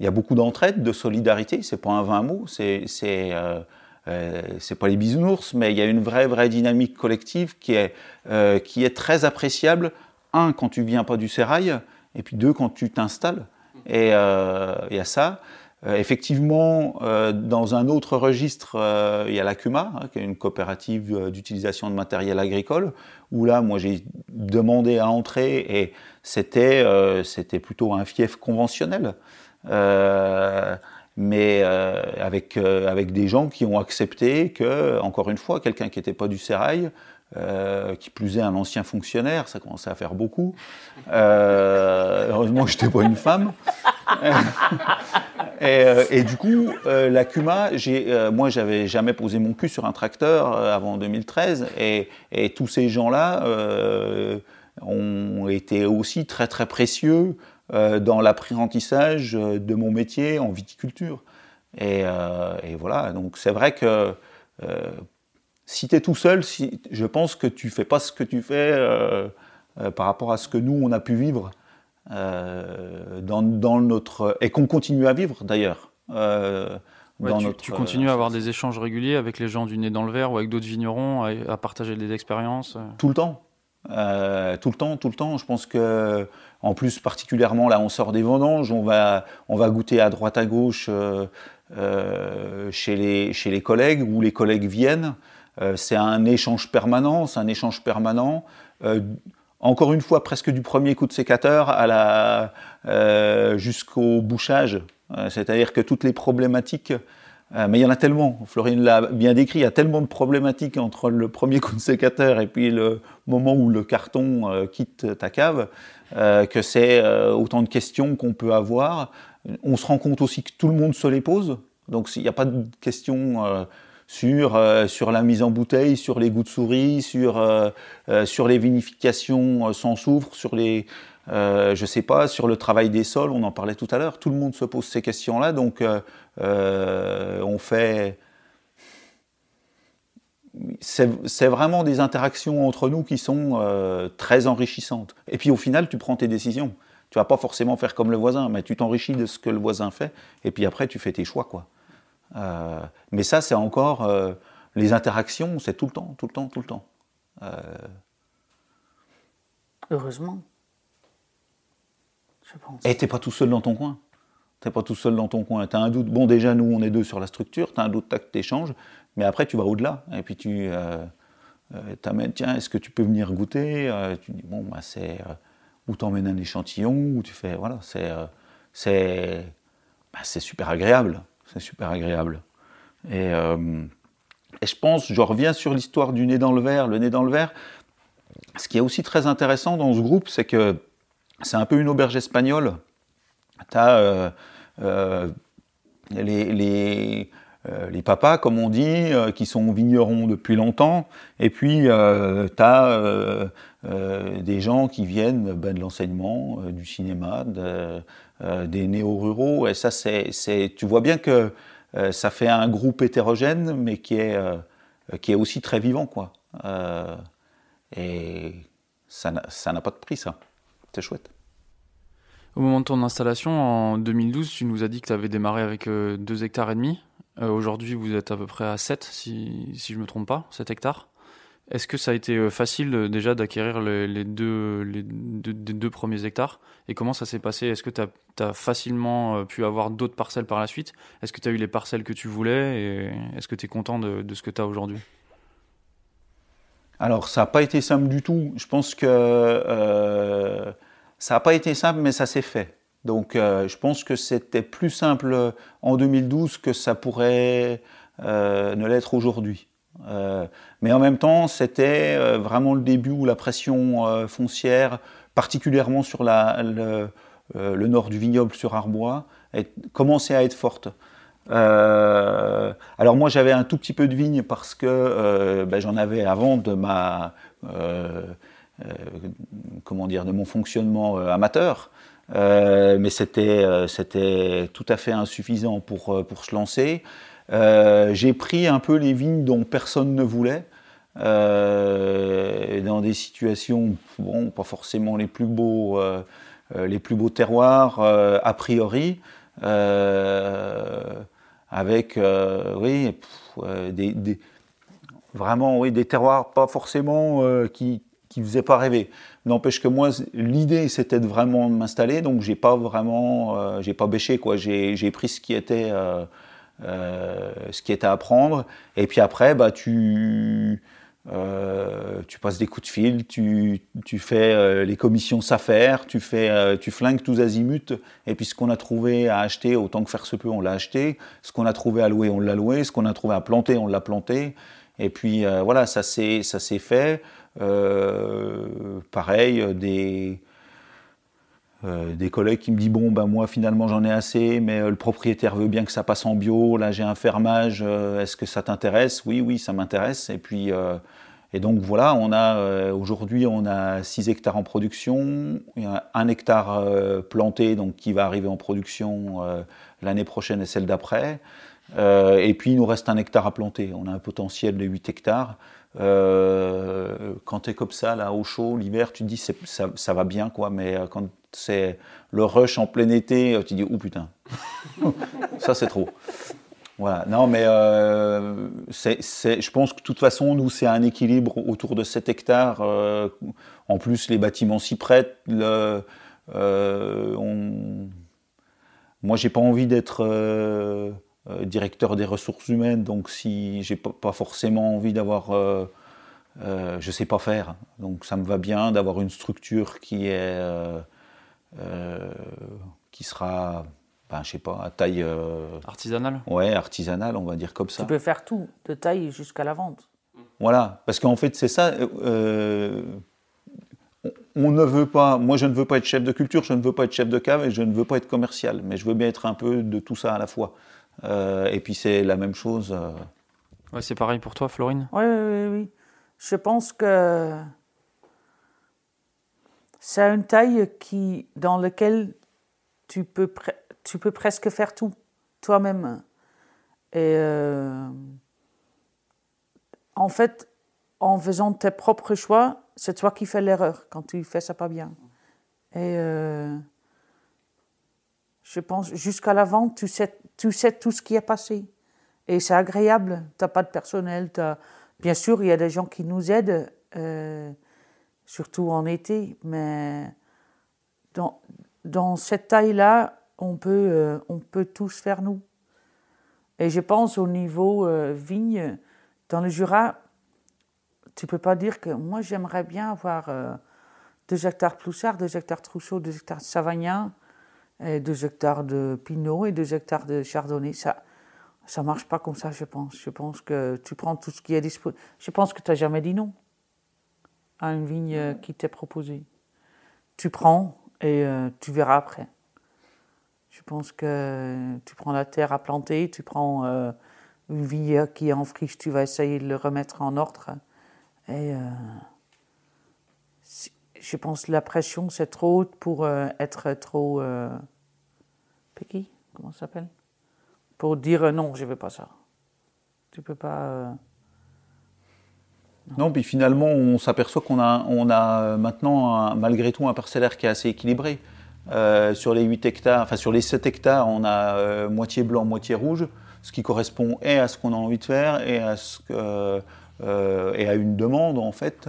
il y a beaucoup d'entraide, de solidarité. C'est pas un vin mot, c'est euh, c'est pas les bisounours, mais il y a une vraie, vraie dynamique collective qui est, euh, qui est très appréciable. Un, quand tu viens pas du sérail, et puis deux, quand tu t'installes. Et euh, il y a ça. Euh, effectivement, dans un autre registre, il y a la CUMA, hein, qui est une coopérative d'utilisation de matériel agricole, où là, moi, j'ai demandé à entrer et c'était c'était plutôt un fief conventionnel mais euh, avec, euh, avec des gens qui ont accepté que, encore une fois, quelqu'un qui n'était pas du sérail, euh, qui plus est un ancien fonctionnaire, ça commençait à faire beaucoup. heureusement que je n'étais pas une femme. et, et, du coup, la CUMA, moi, j'avais jamais posé mon cul sur un tracteur avant 2013, et, tous ces gens-là ont été aussi très très précieux euh, dans l'apprentissage de mon métier en viticulture. Et, euh, voilà, donc c'est vrai que euh, si tu es tout seul, je pense que tu fais pas ce que tu fais par rapport à ce que nous, on a pu vivre dans, dans, notre... et qu'on continue à vivre d'ailleurs.
tu, tu, continues à avoir des échanges réguliers avec les gens du nez dans le verre ou avec d'autres vignerons, à, partager des expériences
Tout le temps. tout le temps, tout le temps. Je pense que en plus, particulièrement là, on sort des vendanges, on va, on va goûter à droite à gauche euh, euh, chez, les, chez les collègues, où les collègues viennent. Euh, c'est un échange permanent, c'est un échange permanent. Encore une fois, presque du premier coup de sécateur à la, jusqu'au bouchage. C'est-à-dire que toutes les problématiques mais il y en a tellement, Florine l'a bien décrit, il y a tellement de problématiques entre le premier coup de sécateur et puis le moment où le carton quitte ta cave, euh, que c'est euh, autant de questions qu'on peut avoir. On se rend compte aussi que tout le monde se les pose. Donc il n'y a pas de questions euh, sur, sur la mise en bouteille, sur les goûts de souris, sur, sur les vinifications sans soufre, sur les, je sais pas, sur le travail des sols, on en parlait tout à l'heure. Tout le monde se pose ces questions-là, donc on fait c'est vraiment des interactions entre nous qui sont euh, très enrichissantes. Et puis au final, tu prends tes décisions. Tu vas pas forcément faire comme le voisin, mais tu t'enrichis de ce que le voisin fait, et puis après tu fais tes choix, quoi. Euh, mais ça, c'est encore euh, les interactions, c'est tout le temps, tout le temps, tout le temps.
Heureusement, je pense.
Et t'es pas tout seul dans ton coin. Tu n'es pas tout seul dans ton coin. Tu as un doute. Bon, déjà, nous, on est deux sur la structure. Tu as un doute, tu échanges. Mais après, tu vas au-delà. Et puis, tu euh, euh t'amènes, tiens, est-ce que tu peux venir goûter euh, Tu dis, bon, bah, c'est. Euh, ou t'emmènes un échantillon, ou tu fais. Voilà, c'est. c'est, bah, c'est super agréable. C'est super agréable. Et, et je pense, je reviens sur l'histoire du nez dans le verre. Le nez dans le verre, ce qui est aussi très intéressant dans ce groupe, c'est que c'est un peu une auberge espagnole. Tu as euh, euh, les, les, euh, les, papas, comme on dit, qui sont vignerons depuis longtemps, et puis tu as des gens qui viennent ben, de l'enseignement, du cinéma, des néo-ruraux, et ça, c'est, tu vois bien que ça fait un groupe hétérogène, mais qui est, qui est aussi très vivant, quoi. et ça n'a pas de prix, ça. C'est chouette.
Au moment de ton installation, en 2012, tu nous as dit que tu avais démarré avec 2 euh, hectares et demi. Euh, aujourd'hui, vous êtes à peu près à 7, si, si je ne me trompe pas, 7 hectares. Est-ce que ça a été euh, facile déjà d'acquérir les, deux, premiers hectares? Et comment ça s'est passé? Est-ce que tu as, facilement pu avoir d'autres parcelles par la suite? Est-ce que tu as eu les parcelles que tu voulais? Et est-ce que tu es content de, ce que tu as aujourd'hui?
Alors, ça n'a pas été simple du tout. Je pense que ça n'a pas été simple, mais ça s'est fait. Donc euh, je pense que c'était plus simple en 2012 que ça pourrait euh, ne l'être aujourd'hui. Euh, mais en même temps, c'était vraiment le début où la pression foncière, particulièrement sur le, nord du vignoble sur Arbois, commençait à être forte. alors moi j'avais un tout petit peu de vigne parce que ben, j'en avais avant de ma euh, comment dire, de mon fonctionnement euh, amateur. Euh, mais c'était c'était tout à fait insuffisant pour, pour se lancer. J'ai pris un peu les vignes dont personne ne voulait. dans des situations, bon, pas forcément les plus beaux, les plus beaux terroirs a priori, avec, oui, des, vraiment, oui, des terroirs pas forcément qui, qui faisait pas rêver. N'empêche que moi, l'idée c'était de vraiment m'installer, donc j'ai pas vraiment, euh, j'ai pas bêché quoi. J'ai pris ce qui était, euh, euh, ce qui était à prendre, et puis après, bah tu tu passes des coups de fil, tu, tu fais les commissions s'affaires, tu tu flingues tous azimuts, et puis ce qu'on a trouvé à acheter, autant que faire se peut, on l'a acheté. Ce qu'on a trouvé à louer, on l'a loué. Ce qu'on a trouvé à planter, on l'a planté. Et puis voilà, ça s'est fait. Euh, pareil, des, euh, des collègues qui me disent bon ben moi finalement j'en ai assez mais euh, le propriétaire veut bien que ça passe en bio. Là j'ai un fermage est-ce que ça t'intéresse? Oui oui ça m'intéresse. Et puis et donc voilà on a aujourd'hui on a 6 hectares en production. Il un hectare planté donc qui va arriver en production l'année prochaine et celle d'après. Et puis il nous reste un hectare à planter. On a un potentiel de 8 hectares. Euh, quand tu es comme ça, là, au chaud, l'hiver, tu te dis ça, ça, va bien, quoi, mais euh, quand c'est le rush en plein été, euh, tu dis, oh putain, ça c'est trop. Voilà, non, mais c'est, je pense que de toute façon, nous, c'est un équilibre autour de 7 hectares. en plus, les bâtiments s'y prêtent. Le, on... Moi, j'ai pas envie d'être euh, directeur des ressources humaines, donc si j'ai pas, forcément envie d'avoir, euh, euh, je sais pas faire, donc ça me va bien d'avoir une structure qui est, qui sera, ben, je sais pas, à taille
artisanale.
Ouais, artisanale, on va dire comme ça.
Tu peux faire tout, de taille jusqu'à la vente.
Voilà, parce qu'en fait c'est ça on ne veut pas, moi je ne veux pas être chef de culture, je ne veux pas être chef de cave et je ne veux pas être commercial, mais je veux bien être un peu de tout ça à la fois. Euh, et puis c'est la même chose. Euh.
Ouais, c'est pareil pour toi, Florine?
Oui, oui, oui. Je pense que c'est une taille qui, dans laquelle tu peux, tu peux presque faire tout toi-même. Et euh, en fait, en faisant tes propres choix, c'est toi qui fais l'erreur quand tu fais ça pas bien. Et je pense, jusqu'à la vente, tu sais, tu sais tout ce qui est passé. Et c'est agréable. Tu n'as pas de personnel. Bien sûr, il y a des gens qui nous aident, euh, surtout en été, mais dans, dans cette taille-là, on peut, on peut tous faire nous. Et je pense au niveau vigne, dans le Jura, tu peux pas dire que moi j'aimerais bien avoir deux hectares Plouchard, deux hectares Trousseau, deux hectares Savagnin, et deux hectares de Pinot et deux hectares de Chardonnay. Ça ça marche pas comme ça, je pense. Je pense que tu prends tout ce qui est disponible. Je pense que tu n'as jamais dit non à une vigne qui t'est proposée. Tu prends et euh, tu verras après. Je pense que tu prends la terre à planter, tu prends euh, une vigne qui est en friche, tu vas essayer de le remettre en ordre. Et euh, je pense que la pression, c'est trop haute pour être trop picky, comment ça s'appelle? Pour dire non, je ne veux pas ça. Tu peux pas.
Non. puis finalement, on s'aperçoit qu'on a, on a maintenant, malgré tout, un parcellaire qui est assez équilibré. Euh, sur les 8 hectares, enfin sur les 7 hectares, on a euh, moitié blanc, moitié rouge, ce qui correspond et à ce qu'on a envie de faire et à, ce euh, et à une demande en fait.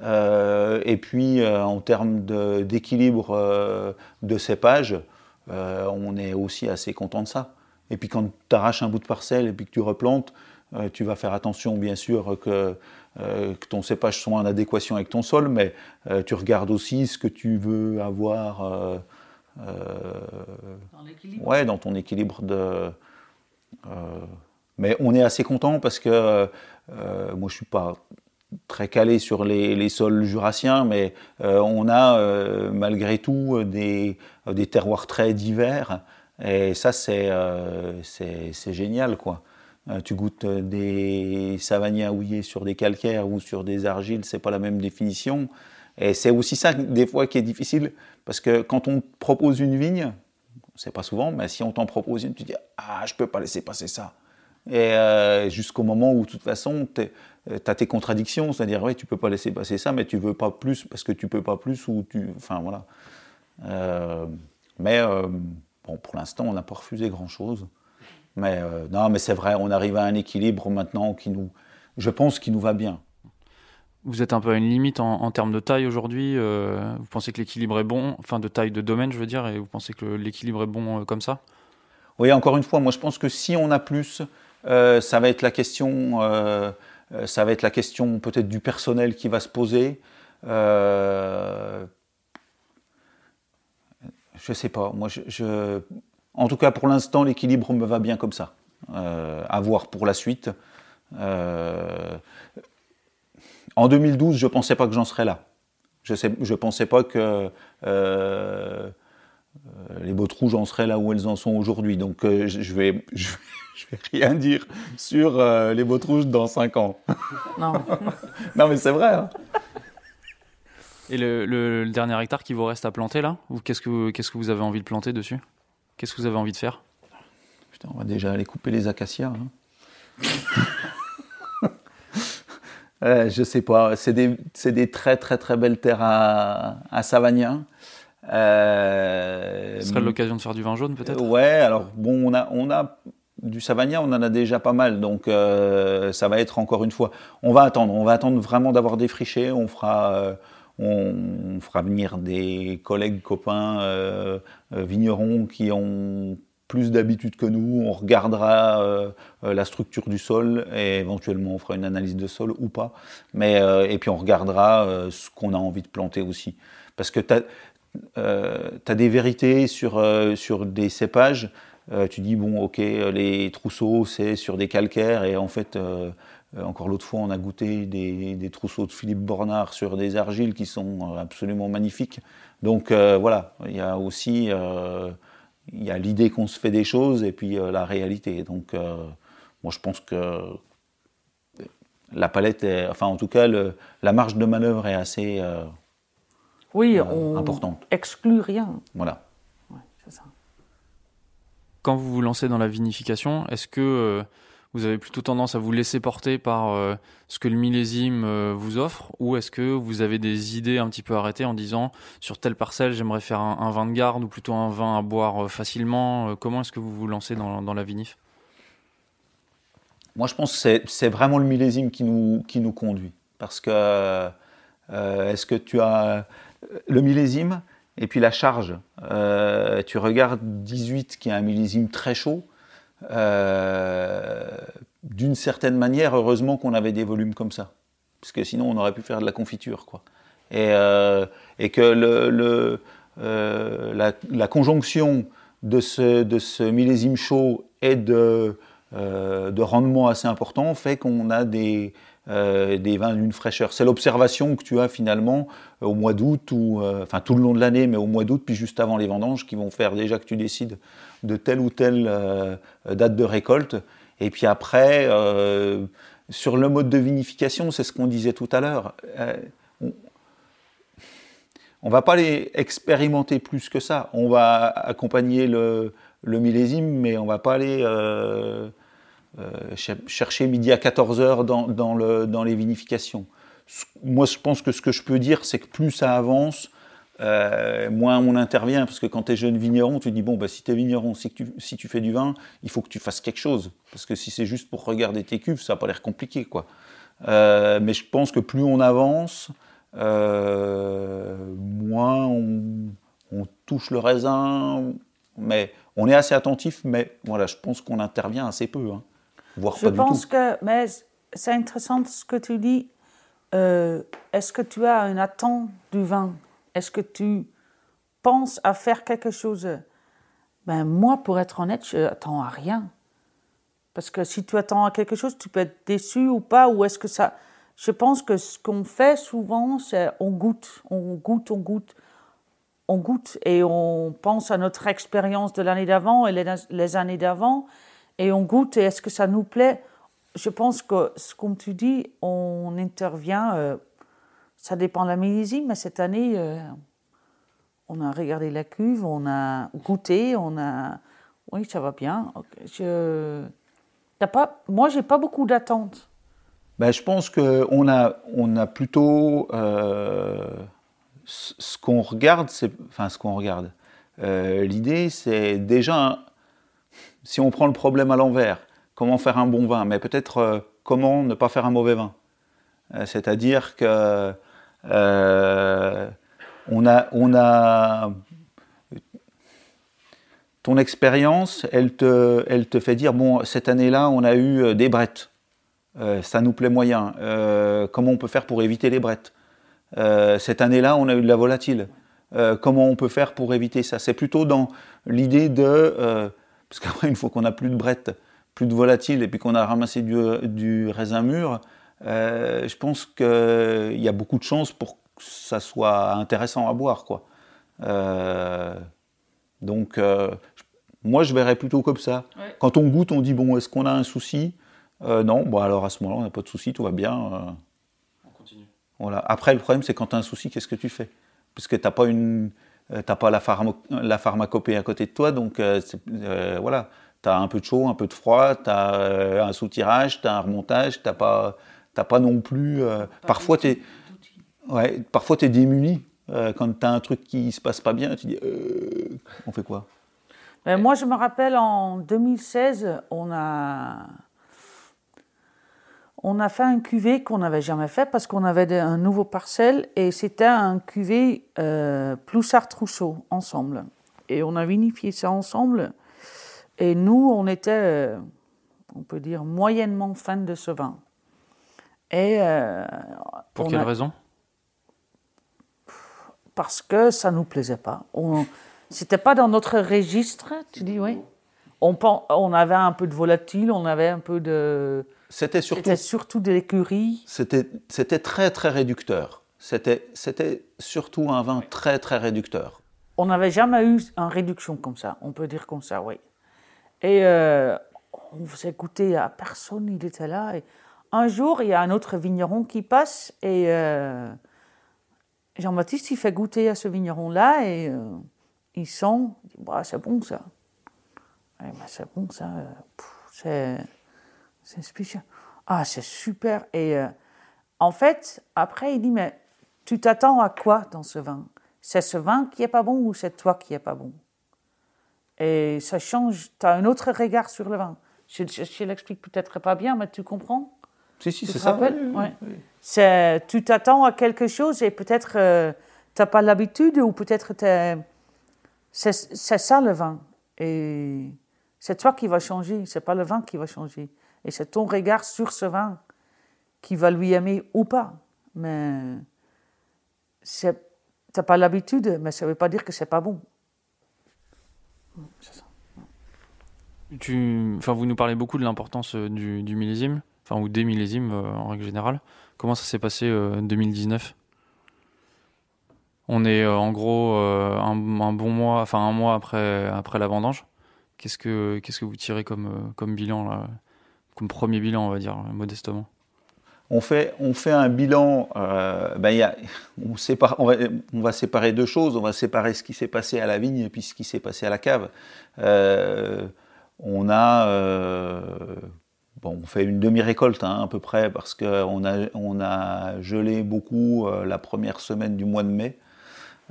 et puis en termes d'équilibre de, cépage, on est aussi assez content de ça. Et puis quand tu arraches un bout de parcelle et puis que tu replantes, tu vas faire attention bien sûr que euh, que ton cépage soit en adéquation avec ton sol, mais euh, tu regardes aussi ce que tu veux avoir euh, dans, ouais, dans ton équilibre de. mais on est assez content parce que moi je suis pas très calé sur les, sols jurassiens, mais on a malgré tout des, des, terroirs très divers. Et ça, c'est génial, quoi. Euh, tu goûtes euh, des savagniers houillés sur des calcaires ou sur des argiles, c'est pas la même définition. Et c'est aussi ça, des fois, qui est difficile, parce que quand on propose une vigne, c'est pas souvent, mais si on t'en propose une, tu dis Ah, je peux pas laisser passer ça. Et euh, jusqu'au moment où, de toute façon, tu as tes contradictions, c'est-à-dire, oui, tu peux pas laisser passer ça, mais tu veux pas plus parce que tu peux pas plus, ou tu. Enfin, voilà. mais bon, pour l'instant, on n'a pas refusé grand-chose. Mais euh, non, mais c'est vrai, on arrive à un équilibre maintenant qui nous, je pense, qui nous va bien.
Vous êtes un peu à une limite en, termes de taille aujourd'hui. Euh, vous pensez que l'équilibre est bon, enfin de taille de domaine, je veux dire, et vous pensez que l'équilibre est bon euh, comme ça?
Oui, encore une fois, moi je pense que si on a plus, ça va être la question, ça va être la question peut-être du personnel qui va se poser. je sais pas. Moi, je, en tout cas, pour l'instant, l'équilibre me va bien comme ça. Euh, à voir pour la suite. Euh, en 2012, je ne pensais pas que j'en serais là. Je ne pensais pas que euh, les bottes rouges en seraient là où elles en sont aujourd'hui. Donc je ne vais, je, vais rien dire sur les bottes rouges dans 5 ans. Non. non, mais c'est vrai. Hein.
Et le, dernier hectare qui vous reste à planter là? Qu'est-ce que, qu'est-ce que vous avez envie de planter dessus? Qu'est-ce que vous avez envie de faire
Putain, on va déjà aller couper les acacias. Hein. je sais pas, c'est des, très très très belles terres à, à Savagnin.
Euh, Ce serait l'occasion de faire du vin jaune peut-être?
Ouais, alors bon, on a, on a du Savagnin, on en a déjà pas mal, donc euh, ça va être encore une fois. On va attendre, on va attendre vraiment d'avoir défriché, on fera. On, fera venir des collègues, copains, euh, euh, vignerons qui ont plus d'habitude que nous, on regardera euh, la structure du sol et éventuellement on fera une analyse de sol ou pas. Mais, et puis on regardera ce qu'on a envie de planter aussi. Parce que tu as, des vérités sur, sur des cépages. tu dis, bon, ok, les trousseaux, c'est sur des calcaires et en fait, encore l'autre fois, on a goûté des, trousseaux de Philippe Bornard sur des argiles qui sont euh, absolument magnifiques. Donc euh, voilà, il y a aussi il y a l'idée qu'on se fait des choses et puis la réalité. Donc moi je pense que la palette est, enfin en tout cas la marge de manœuvre est assez
oui, on importante. exclut rien.
Voilà.
ça. Quand vous vous lancez dans la vinification, est-ce que vous avez plutôt tendance à vous laisser porter par euh, ce que le millésime euh, vous offre ou est-ce que vous avez des idées un petit peu arrêtées en disant sur telle parcelle j'aimerais faire un, vin de garde ou plutôt un vin à boire euh, facilement Comment est-ce que vous vous lancez dans, dans la vinif?
Moi je pense que c'est vraiment le millésime qui nous, qui nous conduit parce que est-ce que tu as le millésime Et puis la charge. Tu regardes 18 qui est un millésime très chaud. Euh, d'une certaine manière, heureusement qu'on avait des volumes comme ça. Parce que sinon, on aurait pu faire de la confiture. Quoi. Et, euh, que le, la, conjonction de ce, millésime chaud et de, de rendement assez important fait qu'on a des, euh, des vins d'une fraîcheur. C'est l'observation que tu as finalement euh, au mois d'août, ou euh, enfin tout le long de l'année, mais au mois d'août, puis juste avant les vendanges, qui vont faire déjà que tu décides de telle ou telle date de récolte. Et puis après, sur le mode de vinification, c'est ce qu'on disait tout à l'heure. on ne va pas les expérimenter plus que ça. On va accompagner le, millésime, mais on ne va pas aller euh, chercher midi à 14h dans, dans, le, dans, les vinifications. Moi, je pense que ce que je peux dire, c'est que plus ça avance, euh, moins on intervient, parce que quand tu es jeune vigneron, tu te dis, bon, bah, si tu es vigneron, si tu, si tu fais du vin, il faut que tu fasses quelque chose. Parce que si c'est juste pour regarder tes cuves, ça n'a pas l'air compliqué. quoi. Euh, mais je pense que plus on avance, moins on, on, touche le raisin. Mais on est assez attentif, mais voilà, je pense qu'on intervient assez peu. Hein
je pense que, mais c'est intéressant ce que tu dis. Euh, est-ce que tu as une attente du vin? Est-ce que tu penses à faire quelque chose? Ben moi, pour être honnête, je n'attends à rien. Parce que si tu attends à quelque chose, tu peux être déçu ou pas. Ou est-ce que ça Je pense que ce qu'on fait souvent, c'est on goûte, on goûte, on goûte, on goûte et on pense à notre expérience de l'année d'avant et les années d'avant et on goûte et est-ce que ça nous plaît? Je pense que, comme tu dis, on intervient, euh, ça dépend de la millésime, mais cette année, euh, on a regardé la cuve, on a goûté, on a... Oui, ça va bien. Je... pas... Moi, j'ai pas beaucoup d'attentes.
Ben, je pense qu'on a, on a plutôt... Euh, ce qu'on regarde, c'est... Enfin, ce qu'on regarde. L'idée, c'est déjà si on prend le problème à l'envers, comment faire un bon vin, mais peut-être euh, comment ne pas faire un mauvais vin? Euh, c'est-à-dire que euh, on, a, on a ton expérience, elle te, fait dire bon, cette année-là, on a eu des brettes. ça nous plaît moyen. comment on peut faire pour éviter les brettes? Cette année-là, on a eu de la volatile. comment on peut faire pour éviter ça? C'est plutôt dans l'idée de parce qu'après, une fois qu'on n'a plus de brette, plus de volatile, et puis qu'on a ramassé du, raisin mûr, euh, je pense qu'il y a beaucoup de chances pour que ça soit intéressant à boire. Quoi. Euh, donc, euh, moi, je verrais plutôt comme ça. Quand on goûte, on dit, bon, est-ce qu'on a un souci? Non, bon, alors à ce moment-là, on n'a pas de souci, tout va bien. On continue. Voilà. Après, le problème, c'est quand tu as un souci, qu'est-ce que tu fais? Parce que tu n'as pas une euh, t'as pas la, la, pharmacopée à côté de toi, donc euh, euh, voilà, tu as un peu de chaud, un peu de froid, tu as un soutirage, tu as un remontage, tu pas, pas non plus... parfois, tu es, ouais, parfois es démuni. quand tu as un truc qui se passe pas bien, tu dis, on fait quoi?
Moi, je me rappelle en 2016, on a on a fait un cuvée qu'on n'avait jamais fait parce qu'on avait un nouveau parcelle et c'était un cuvée euh, Ploussard-Trousseau ensemble. Et on a vinifié ça ensemble. Et nous, on était, euh, on peut dire, moyennement fans de ce vin. Et, euh,
Pour quelle raison?
Parce que ça ne nous plaisait pas. C'était pas dans notre registre, tu dis oui. On, on avait un peu de volatile, on avait un peu de
c'était surtout,
surtout de l'écurie.
C'était très très réducteur. C'était surtout un vin très très réducteur.
On n'avait jamais eu une réduction comme ça, on peut dire comme ça, oui. Et euh, on faisait goûter à personne, il était là. Et un jour, il y a un autre vigneron qui passe et euh, Jean-Baptiste, il fait goûter à ce vigneron-là et euh, il sent, il dit, bah, c'est bon ça. c'est bon ça, c'est c'est spécial. Ah, c'est super. Et euh, en fait, après, il dit, mais tu t'attends à quoi dans ce vin? C'est ce vin qui est pas bon ou c'est toi qui est pas bon? Et ça change, tu as un autre regard sur le vin. Je, je, l'explique peut-être pas bien, mais tu comprends?
Si, si, c'est ça.
Oui, oui, Tu t'attends à quelque chose et peut-être euh, n'as pas l'habitude ou peut-être c'est ça le vin. Et c'est toi qui vas changer, c'est pas le vin qui va changer. Et c'est ton regard sur ce vin qui va lui aimer ou pas. Mais tu n'as pas l'habitude, mais ça ne veut pas dire que c'est pas bon.
C'est ça. Tu, enfin, vous nous parlez beaucoup de l'importance euh, du, du, millésime, enfin, ou des millésimes euh, en règle générale. Comment ça s'est passé en euh, 2019 On est en gros un, bon mois, enfin un mois après, après la vendange. Qu'est-ce que, qu'est-ce que vous tirez comme, comme bilan, là, comme premier bilan, on va dire, modestement
on fait, on fait un bilan, ben y a, on, va, séparer deux choses. On va séparer ce qui s'est passé à la vigne et puis ce qui s'est passé à la cave. on a On fait une demi-récolte hein, à peu près parce qu'on a, gelé beaucoup euh, la première semaine du mois de mai.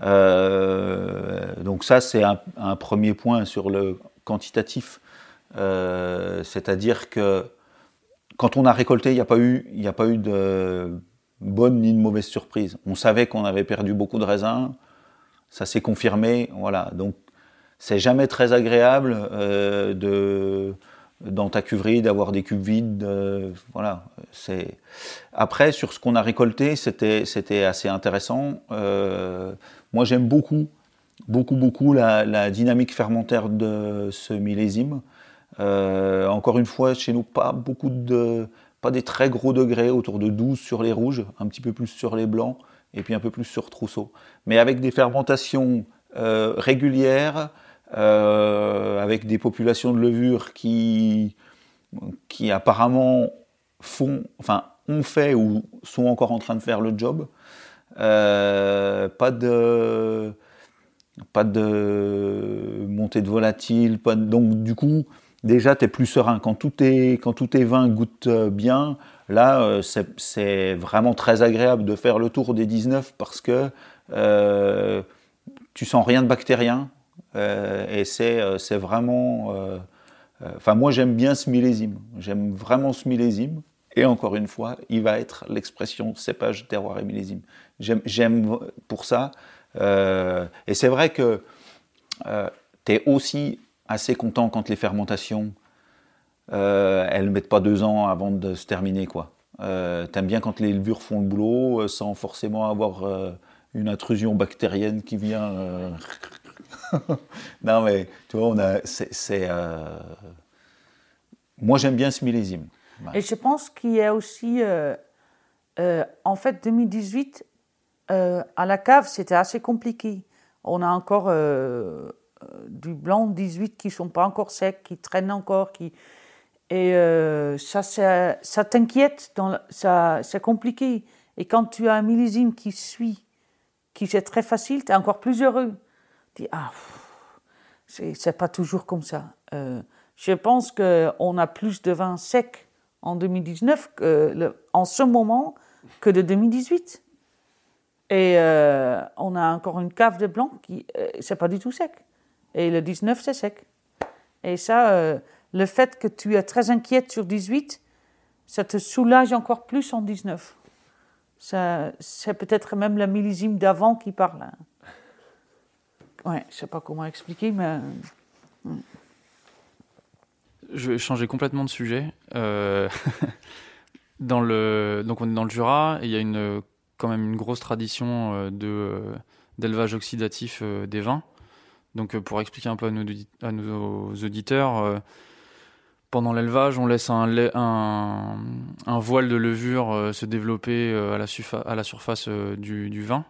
Euh, donc ça, c'est un, premier point sur le quantitatif. Euh, c'est-à-dire que quand on a récolté, il n'y a, pas eu, a pas eu de bonne ni de mauvaise surprise. On savait qu'on avait perdu beaucoup de raisins, ça s'est confirmé. Voilà. Donc c'est jamais très agréable de dans ta cuverie, d'avoir des cubes vides. Euh, voilà. C'est après sur ce qu'on a récolté, c'était c'était assez intéressant. Euh, moi, j'aime beaucoup, beaucoup, beaucoup la, dynamique fermentaire de ce millésime. Euh, encore une fois, chez nous, pas beaucoup de, pas des très gros degrés, autour de 12 sur les rouges, un petit peu plus sur les blancs, et puis un peu plus sur trousseau. Mais avec des fermentations régulières. Euh, avec des populations de levure qui, qui apparemment font, enfin, ont fait ou sont encore en train de faire le job. Euh, pas de pas de montée de volatile, pas donc du coup déjà tu es plus serein quand tout est quand tout est vin goûte bien. Là euh, c'est vraiment très agréable de faire le tour des 19 parce que euh, tu sens rien de bactérien, euh, et euh, c'est vraiment. Euh, enfin, moi, j'aime bien ce millésime. J'aime vraiment ce millésime. Et encore une fois, il va être l'expression cépage, terroir et millésime. J'aime pour ça. et c'est vrai que tu es aussi assez content quand les fermentations, euh, elles ne mettent pas deux ans avant de se terminer. quoi. Euh, T'aimes bien quand les levures font le boulot sans forcément avoir une intrusion bactérienne qui vient non, mais tu vois, on a. C'est. Euh, moi, j'aime bien ce millésime.
Et je pense qu'il y a aussi. Euh, euh, en fait, 2018, à la cave, c'était assez compliqué. On a encore du blanc 18 qui ne sont pas encore secs, qui traînent encore. Qui... Et ça, ça t'inquiète, c'est compliqué. Et quand tu as un millésime qui suit, qui est très facile, tu es encore plus heureux ah, c'est pas toujours comme ça. Euh, je pense qu'on a plus de vin sec en 2019 que en ce moment que de 2018. Et euh, on a encore une cave de blanc qui, euh, c'est pas du tout sec. Et le 19, c'est sec. Et ça, le fait que tu es très inquiète sur 18, ça te soulage encore plus en 19. c'est peut-être même le millésime d'avant qui parle. Hein. Ouais, je sais pas comment expliquer, mais.
Euh, je vais changer complètement de sujet. Euh, dans le, donc on est dans le Jura et il y a quand même une grosse tradition euh, de, d'élevage oxydatif des vins. Donc pour expliquer un peu à nos, auditeurs, pendant l'élevage, on laisse un, voile de levure se développer à la, surface du vin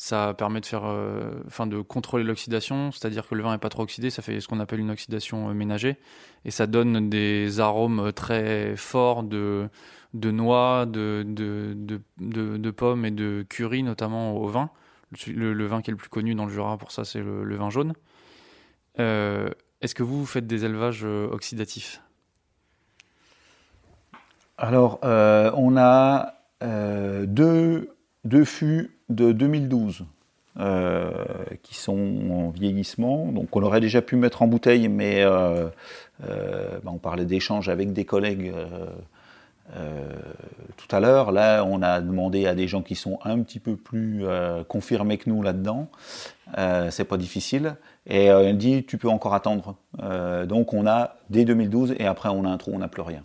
ça permet de faire, euh, de contrôler l'oxydation, c'est-à-dire que le vin n'est pas trop oxydé, ça fait ce qu'on appelle une oxydation euh, ménagée, et ça donne des arômes euh, très forts de, noix, de, pommes et de curry notamment au vin. Le, vin qui est le plus connu dans le Jura pour ça, c'est le, vin jaune. Est-ce que vous, faites des élevages oxydatifs?
Alors, on a deux, deux fûts de 2012 euh, qui sont en vieillissement. Donc on aurait déjà pu mettre en bouteille, mais euh, euh, bah, on parlait d'échanges avec des collègues tout à l'heure. Là, on a demandé à des gens qui sont un petit peu plus confirmés que nous là-dedans. c'est pas difficile. Et elle dit, tu peux encore attendre. donc on a dès 2012 et après on a un trou, on n'a plus rien.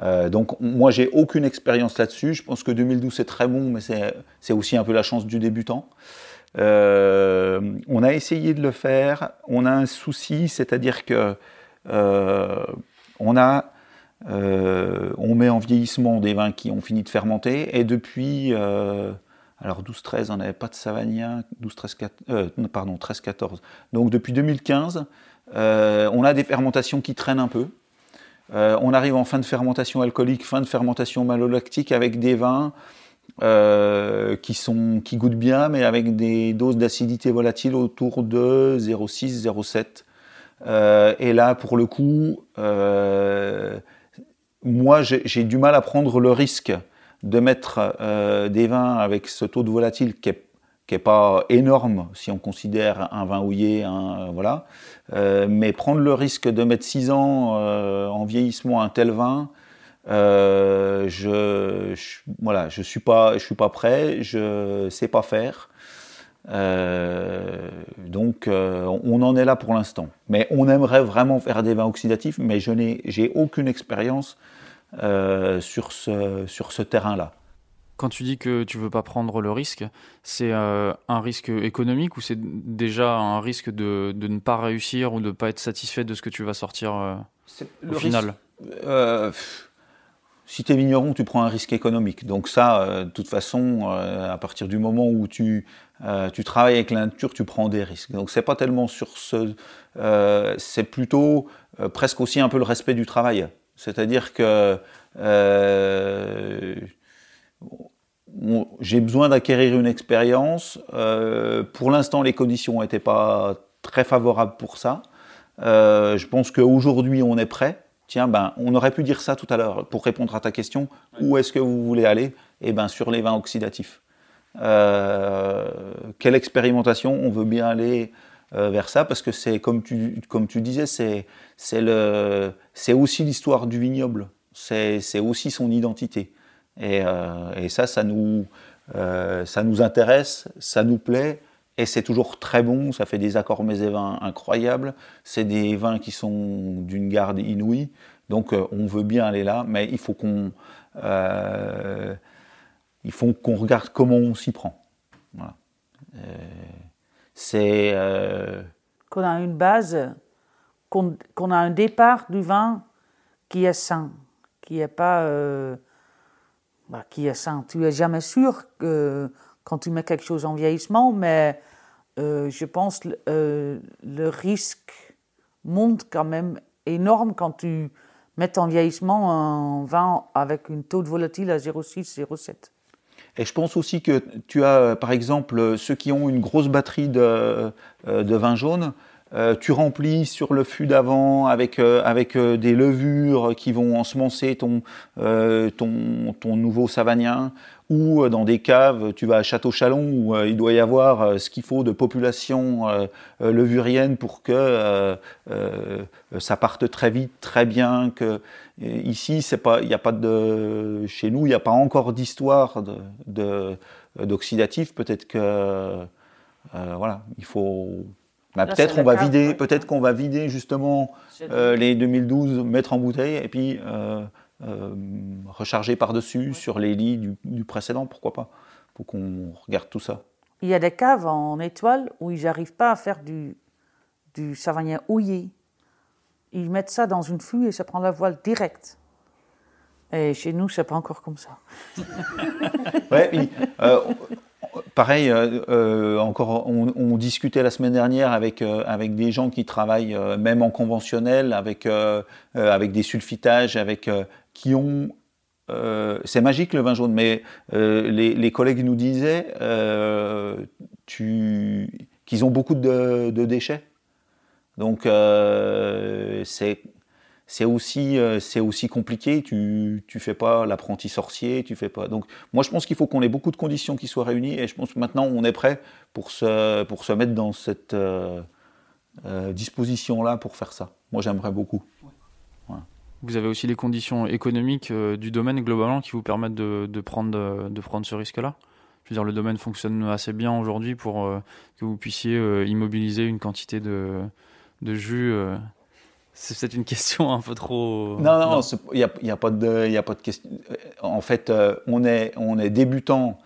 Euh, donc moi j'ai aucune expérience là-dessus. Je pense que 2012 c'est très bon, mais c'est aussi un peu la chance du débutant. Euh, on a essayé de le faire. On a un souci, c'est-à-dire que euh, on a on met en vieillissement des vins qui ont fini de fermenter et depuis alors 12-13 on n'avait pas de Savagnin, 12-13 pardon 13-14. Donc depuis 2015 on a des fermentations qui traînent un peu. Euh, on arrive en fin de fermentation alcoolique, fin de fermentation malolactique avec des vins euh, qui, goûtent bien, mais avec des doses d'acidité volatile autour de 0,6, 0,7. Euh, et là, pour le coup, moi, j'ai du mal à prendre le risque de mettre des vins avec ce taux de volatile qui est qui n'est pas énorme si on considère un vin houillé, un, voilà. Euh, mais prendre le risque de mettre 6 ans euh, en vieillissement un tel vin, euh, je, je, voilà, je suis pas, je suis pas prêt, je sais pas faire. donc on en est là pour l'instant. Mais on aimerait vraiment faire des vins oxydatifs, mais je n'ai, j'ai aucune expérience sur ce, sur ce terrain-là.
Quand tu dis que tu veux pas prendre le risque, c'est euh, un risque économique ou c'est déjà un risque de, de, ne pas réussir ou de ne pas être satisfait de ce que tu vas sortir euh, au final?
euh, Si tu es vigneron, tu prends un risque économique. Donc ça, de toute façon, à partir du moment où tu, tu travailles avec la nature, tu prends des risques. Donc c'est pas tellement sur ce... c'est plutôt presque aussi un peu le respect du travail. C'est-à-dire que j'ai besoin d'acquérir une expérience. Euh, pour l'instant, les conditions n'étaient pas très favorables pour ça. Euh, je pense qu'aujourd'hui, on est prêt. Tiens, ben, on aurait pu dire ça tout à l'heure pour répondre à ta question. Où est-ce que vous voulez aller? Eh ben, sur les vins oxydatifs. Euh, quelle expérimentation? On veut bien aller vers ça parce que c'est comme tu, comme tu disais, c'est c'est aussi l'histoire du vignoble. C'est aussi son identité. Euh, et, ça, ça nous, euh, ça nous intéresse, ça nous plaît. Et c'est toujours très bon, ça fait des accords et vins incroyables. C'est des vins qui sont d'une garde inouïe. Donc euh, on veut bien aller là, mais il faut qu'on il faut qu'on regarde comment on s'y prend. c'est
qu'on a une base, qu'on a un départ du vin qui est sain, qui n'est pas bah, qui est sain. Tu es jamais sûr quand tu mets quelque chose en vieillissement, mais euh, je pense que euh, le risque monte quand même énorme quand tu mets en vieillissement un vin avec une taux de volatile à 0,6, 0,7.
Et je pense aussi que tu as, par exemple, ceux qui ont une grosse batterie de, euh, de vin jaune, euh, tu remplis sur le fût d'avant avec, euh, avec euh, des levures qui vont ensemencer ton, ton, ton, nouveau savagnin, ou dans des caves, tu vas à Château-Chalon où il doit y avoir ce qu'il faut de population levurienne pour que ça parte très vite, très bien. Que ici, pas, il a pas de, chez nous, il n'y a pas encore d'histoire d'oxydatif. Peut-être que voilà, il faut bah, peut-être on va vider, peut-être qu'on va vider justement euh, les 2012, mettre en bouteille et puis euh, euh, recharger par-dessus sur les lits du, précédent, pourquoi pas Faut qu'on regarde tout ça.
Il y a des caves en étoile où ils n'arrivent pas à faire du, du savagnin houillé. Ils mettent ça dans une fût et ça prend la voile directe. Et chez nous, c'est pas encore comme ça.
ouais, pareil, euh, euh, encore, on, discutait la semaine dernière avec, euh, avec des gens qui travaillent même en conventionnel, avec, avec des sulfitages, avec, qui ont c'est magique le vin jaune, mais les, collègues nous disaient qu'ils ont beaucoup de, de déchets. Donc c'est c'est aussi, euh, aussi compliqué. Tu ne fais pas l'apprenti sorcier, tu fais pas. Donc, moi, je pense qu'il faut qu'on ait beaucoup de conditions qui soient réunies, et je pense que maintenant, on est prêt pour se, pour se mettre dans cette euh, euh, disposition-là pour faire ça. Moi, j'aimerais beaucoup.
vous avez aussi les conditions économiques du domaine globalement qui vous permettent de, prendre, de prendre ce risque-là je veux dire, le domaine fonctionne assez bien aujourd'hui pour que vous puissiez immobiliser une quantité de, de jus c'est peut-être une question un peu trop.
Non, non, il n'y a, y a, pas de, a pas de question. En fait, euh, on, est, on est débutant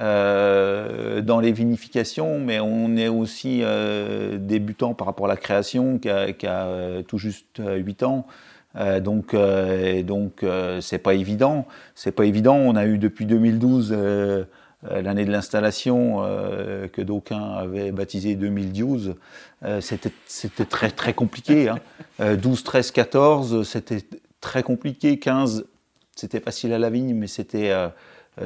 euh, dans les vinifications, mais on est aussi euh, débutant par rapport à la création qui a, tout juste 8 ans. donc, donc c'est pas évident. C'est pas évident. On a eu depuis 2012 euh, l'année de l'installation euh, que d'aucuns avaient baptisé 2012, euh, c'était très très compliqué. 12, 13, 14, c'était très compliqué. 15, c'était facile à la vigne, mais c'était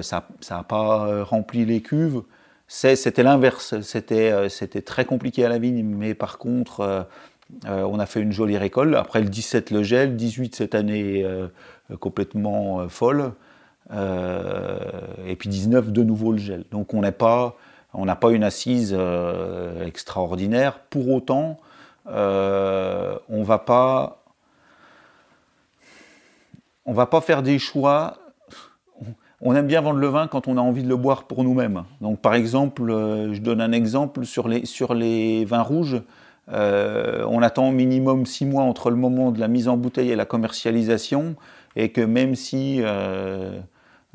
ça n'a pas rempli les cuves. C'était l'inverse, c'était très compliqué à la vigne, mais par contre, on a fait une jolie récolte. Après le 17, le gel, 18 cette année complètement folle. Euh, et puis 19 de nouveau le gel. Donc on n'a pas, on n'a pas une assise euh, extraordinaire. Pour autant, euh, on va pas, on va pas faire des choix. On aime bien vendre le vin quand on a envie de le boire pour nous-mêmes. Donc par exemple, je donne un exemple sur les, sur les vins rouges. on attend au minimum six mois entre le moment de la mise en bouteille et la commercialisation, et que même si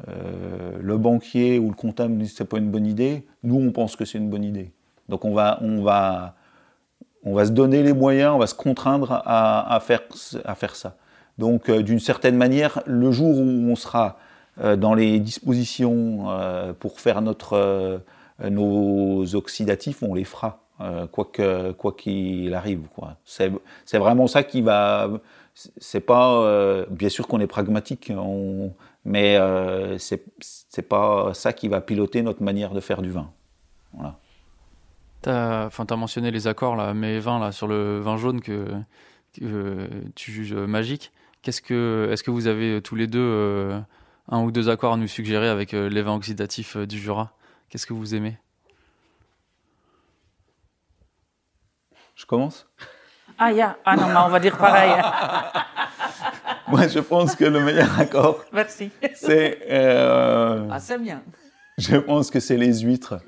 le banquier ou le comptable dit que ce n'est pas une bonne idée, nous on pense que c'est une bonne idée. Donc on va, on, va, on va se donner les moyens, on va se contraindre à, faire, à faire ça. Donc euh, d'une certaine manière, le jour où on sera euh, dans les dispositions pour faire notre, nos oxydatifs, on les fera, quoi qu'il arrive. C'est vraiment ça qui va... C'est pas... bien sûr qu'on est pragmatique, mais euh, ce c'est pas ça qui va piloter notre manière de faire du vin. Voilà.
Tu as, as, mentionné les accords, là, mes vins là, sur le vin jaune que, tu juges magique. Est-ce que, est que vous avez tous les deux euh, un ou deux accords à nous suggérer avec euh, les vins oxydatifs du Jura? Qu'est-ce que vous aimez?
Je commence?
Ah, yeah. ah non, on va dire pareil.
Moi, je pense que le meilleur accord.
Merci.
C'est. Euh,
ah, c'est bien.
Je pense que c'est les huîtres.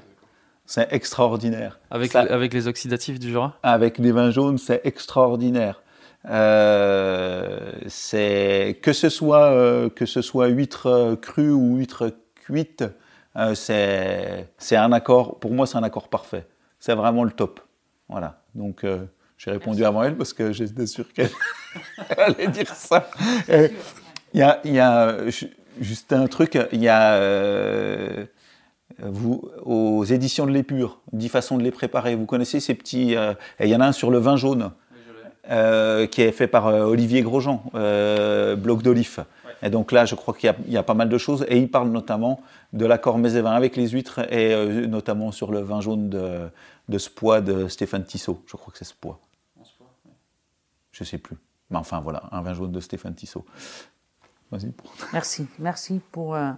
C'est extraordinaire.
Avec, avec les oxydatifs du Jura?
Avec les vins jaunes, c'est extraordinaire. Euh, c'est que ce soit euh, que ce soit huître crue ou huître cuite, c'est c'est un accord. Pour moi, c'est un accord parfait. C'est vraiment le top. Voilà. Donc j'ai répondu avant elle parce que j'étais sûr qu'elle allait dire ça. Il y a, y a, juste un truc, il y a euh, vous, aux éditions de l'Épure, 10 façons de les préparer. Vous connaissez ces petits. Euh, il y en a un sur le vin jaune. Euh, qui est fait par Olivier Grosjean, Bloc d'Olif. Et donc là, je crois qu'il y, y, a pas mal de choses. Et il parle notamment de l'accord vins avec les huîtres et notamment sur le vin jaune de, de Spois de Stéphane Tissot. Je crois que c'est Spois. Je sais plus. Mais enfin, voilà, un vin jaune de Stéphane Tissot.
Vas-y. Merci, merci pour. Euh,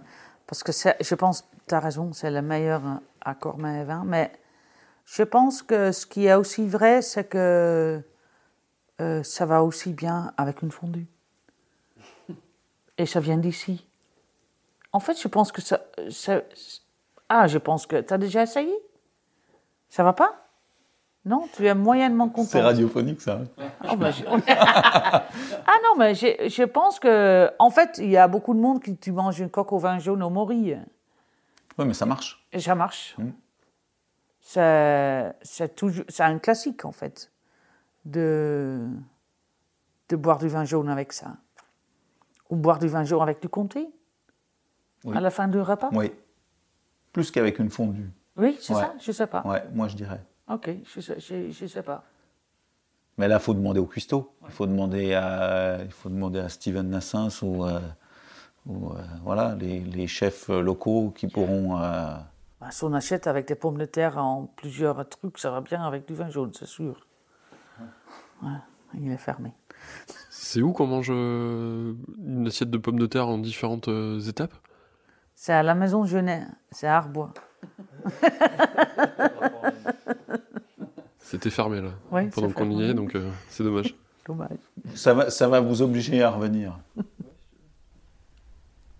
parce que je pense, tu as raison, c'est le meilleur accord mais vin. Mais je pense que ce qui est aussi vrai, c'est que euh, ça va aussi bien avec une fondue. Et ça vient d'ici. En fait, je pense que ça, ça. Ah, je pense que. Tu as déjà essayé? Ça va pas? Non, tu es moyennement content.
C'est radiophonique, ça.
Oh, bah, ah non, mais je pense que, en fait, il y a beaucoup de monde qui tu manges une coque au vin jaune au mori.
Oui, mais ça marche.
Et ça marche. C'est toujours, c'est un classique en fait, de de boire du vin jaune avec ça, ou boire du vin jaune avec du comté à la fin du repas.
Oui. Plus qu'avec une fondue.
Oui, c'est ça. Je sais pas.
Ouais, moi je dirais.
Ok, je ne sais pas.
Mais là, il faut demander au cuistot. Il, faut demander à, il faut demander à Steven Nassens ou, euh, ou euh, voilà, les, chefs locaux qui pourront. Euh...
Bah, si on achète avec des pommes de terre en plusieurs trucs, ça va bien avec du vin jaune, c'est sûr. il est fermé.
C'est où qu'on mange euh, une assiette de pommes de terre en différentes étapes?
C'est à la maison Genet, c'est à Arbois.
C'était fermé là, pendant qu'on y est, donc euh, c'est dommage.
dommage.
ça, va, ça va vous obliger à revenir.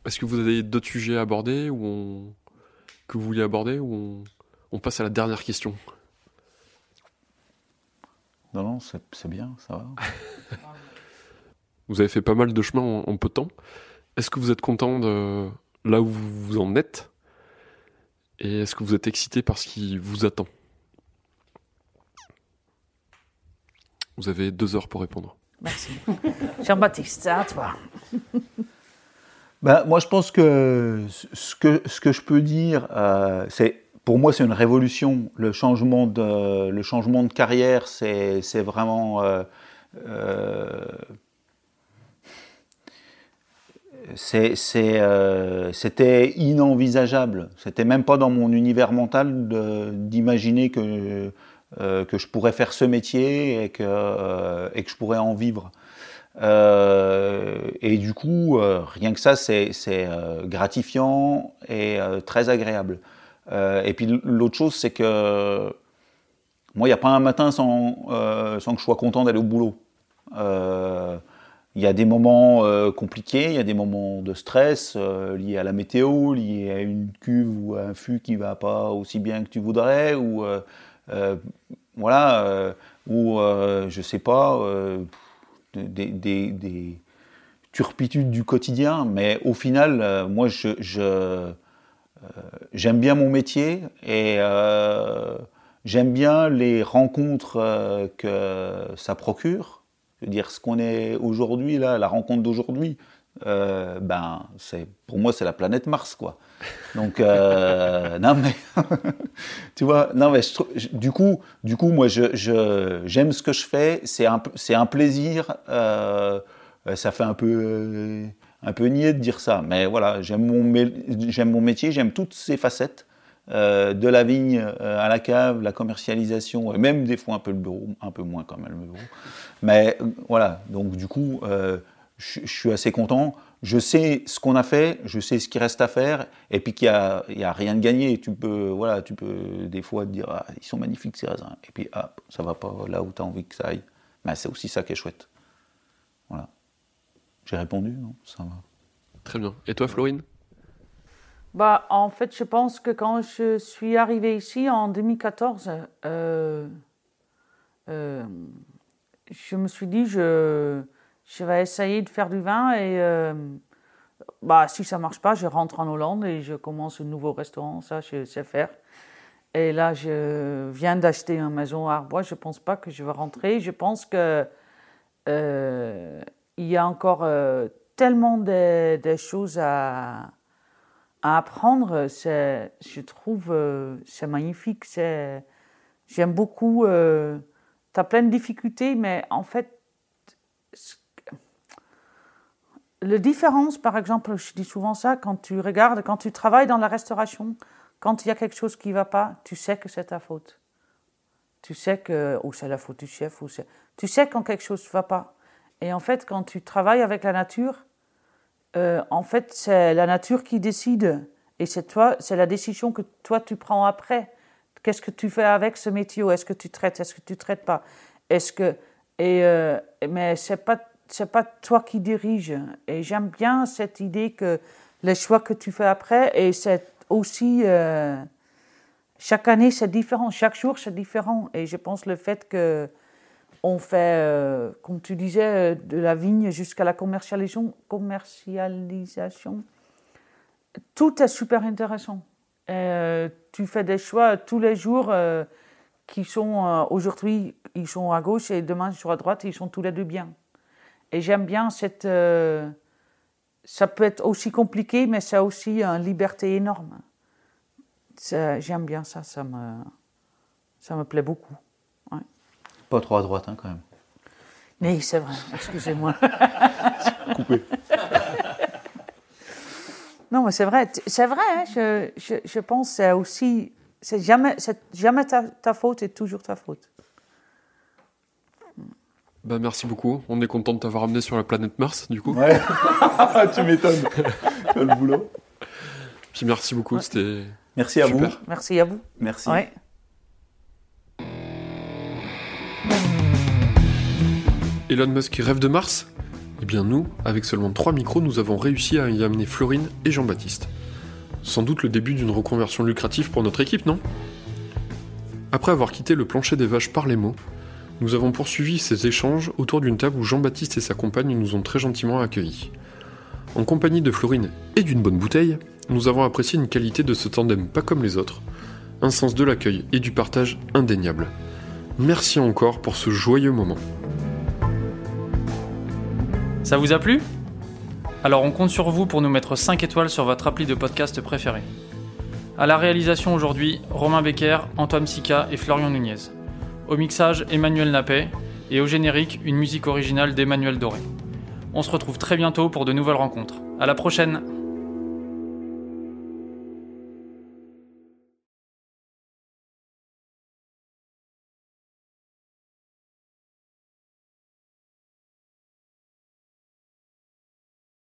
Est-ce que vous avez d'autres sujets à aborder ou que vous vouliez aborder ou on... passe à la dernière question?
Non, non, c'est bien, ça va.
vous avez fait pas mal de chemin en, peu de temps. Est-ce que vous êtes content de là où vous en êtes? Et est-ce que vous êtes excité par ce qui vous attend? Vous avez deux heures pour répondre.
Merci. Jean-Baptiste, à toi.
Ben, moi, je pense que ce que, ce que je peux dire, euh, c'est pour moi, c'est une révolution. Le changement de, le changement de carrière, c'est vraiment. Euh, euh, euh, c'était inenvisageable. C'était même pas dans mon univers mental d'imaginer que, que je pourrais faire ce métier et que, et que je pourrais en vivre. Euh, et du coup, euh, rien que ça, c'est euh, gratifiant et très agréable. et puis l'autre chose, c'est que moi, il n'y a pas un matin sans, sans, que je sois content d'aller au boulot. Il y a des moments compliqués, il y a des moments de stress liés à la météo, liés à une cuve ou à un fût qui ne va pas aussi bien que tu voudrais, ou voilà, ou je sais pas des, turpitudes du quotidien, mais au final, euh, moi, je, euh, j'aime bien mon métier et euh, j'aime bien les rencontres que ça procure. Je veux dire, ce qu'on est aujourd'hui, là, la rencontre d'aujourd'hui, ben, c'est, pour moi, c'est la planète Mars, quoi. Donc, non, mais, tu vois, non, mais du coup, du coup, moi, je, j'aime ce que je fais. C'est un, c'est un plaisir. Euh, ça fait un peu, euh, un peu niais de dire ça, mais voilà, j'aime mon, j'aime mon métier, j'aime toutes ses facettes. Euh, de la vigne à la cave, la commercialisation, et même des fois un peu le bureau, un peu moins quand même le bureau. Mais voilà, donc du coup, je, suis assez content. Je sais ce qu'on a fait, je sais ce qui reste à faire, et puis qu'il n'y a, a, rien de gagné. Tu peux, voilà, tu peux des fois te dire ah, ils sont magnifiques ces raisins, et puis ah, ça va pas là où tu as envie que ça aille. Mais c'est aussi ça qui est chouette. Voilà. J'ai répondu, non? Ça va.
Très bien. Et toi, Florine?
Bah, En fait, je pense que quand je suis arrivée ici en 2014, euh, euh, je me suis dit, je je vais essayer de faire du vin et euh, bah, si ça marche pas, je rentre en Hollande et je commence un nouveau restaurant, ça je sais faire. Et là, je viens d'acheter une maison à Arbois, je ne pense pas que je vais rentrer. Je pense que euh, il y a encore euh, tellement de, choses à, à apprendre. Je trouve c'est magnifique. J'aime beaucoup. tu as plein de difficultés, mais en fait, la différence, par exemple, je dis souvent ça, quand tu regardes, quand tu travailles dans la restauration, quand il y a quelque chose qui ne va pas, tu sais que c'est ta faute. Tu sais que, ou c'est la faute du chef, ou tu sais quand quelque chose ne va pas. Et en fait, quand tu travailles avec la nature, euh, en fait, c'est la nature qui décide. Et c'est toi, c'est la décision que toi tu prends après. Qu'est-ce que tu fais avec ce métier? Est-ce que tu traites? Est-ce que tu traites pas? Est-ce que et euh, mais c'est pas c'est pas toi qui dirige. Et j'aime bien cette idée que les choix que tu fais après, et c'est aussi. Euh, chaque année, c'est différent. Chaque jour, c'est différent. Et je pense le fait que on fait, euh, comme tu disais, de la vigne jusqu'à la commercialisation, commercialisation, tout est super intéressant. Euh, tu fais des choix tous les jours qui sont aujourd'hui, ils sont à gauche et demain, sur à droite, ils sont tous les deux bien. Et j'aime bien cette. Euh, ça peut être aussi compliqué, mais ça a aussi une liberté énorme. J'aime bien ça, ça me, ça me plaît beaucoup.
Pas trop à droite, hein, quand même.
Oui, c'est vrai, excusez-moi.
Coupé.
non, mais c'est vrai, c'est vrai, hein, je, je, je, pense que c'est aussi. C'est jamais, jamais ta, ta faute et toujours ta faute.
Bah, merci beaucoup. On est content de t'avoir amené sur la planète Mars, du coup.
Ouais, tu m'étonnes. le boulot.
Puis merci beaucoup, c'était.
Merci à vous.
Merci à vous.
Merci.
Elon Musk rêve de Mars Eh bien nous, avec seulement trois micros, nous avons réussi à y amener Florine et Jean-Baptiste. Sans doute le début d'une reconversion lucrative pour notre équipe, non? Après avoir quitté le plancher des vaches par les mots, nous avons poursuivi ces échanges autour d'une table où Jean-Baptiste et sa compagne nous ont très gentiment accueillis. En compagnie de Florine et d'une bonne bouteille, nous avons apprécié une qualité de ce tandem pas comme les autres, un sens de l'accueil et du partage indéniable. Merci encore pour ce joyeux moment.
Ça vous a plu? Alors on compte sur vous pour nous mettre 5 étoiles sur votre appli de podcast préféré. À la réalisation aujourd'hui, Romain Becker, Antoine Sica et Florian Nunez. Au mixage, Emmanuel Nappet. Et au générique, une musique originale d'Emmanuel Doré. On se retrouve très bientôt pour de nouvelles rencontres. À la prochaine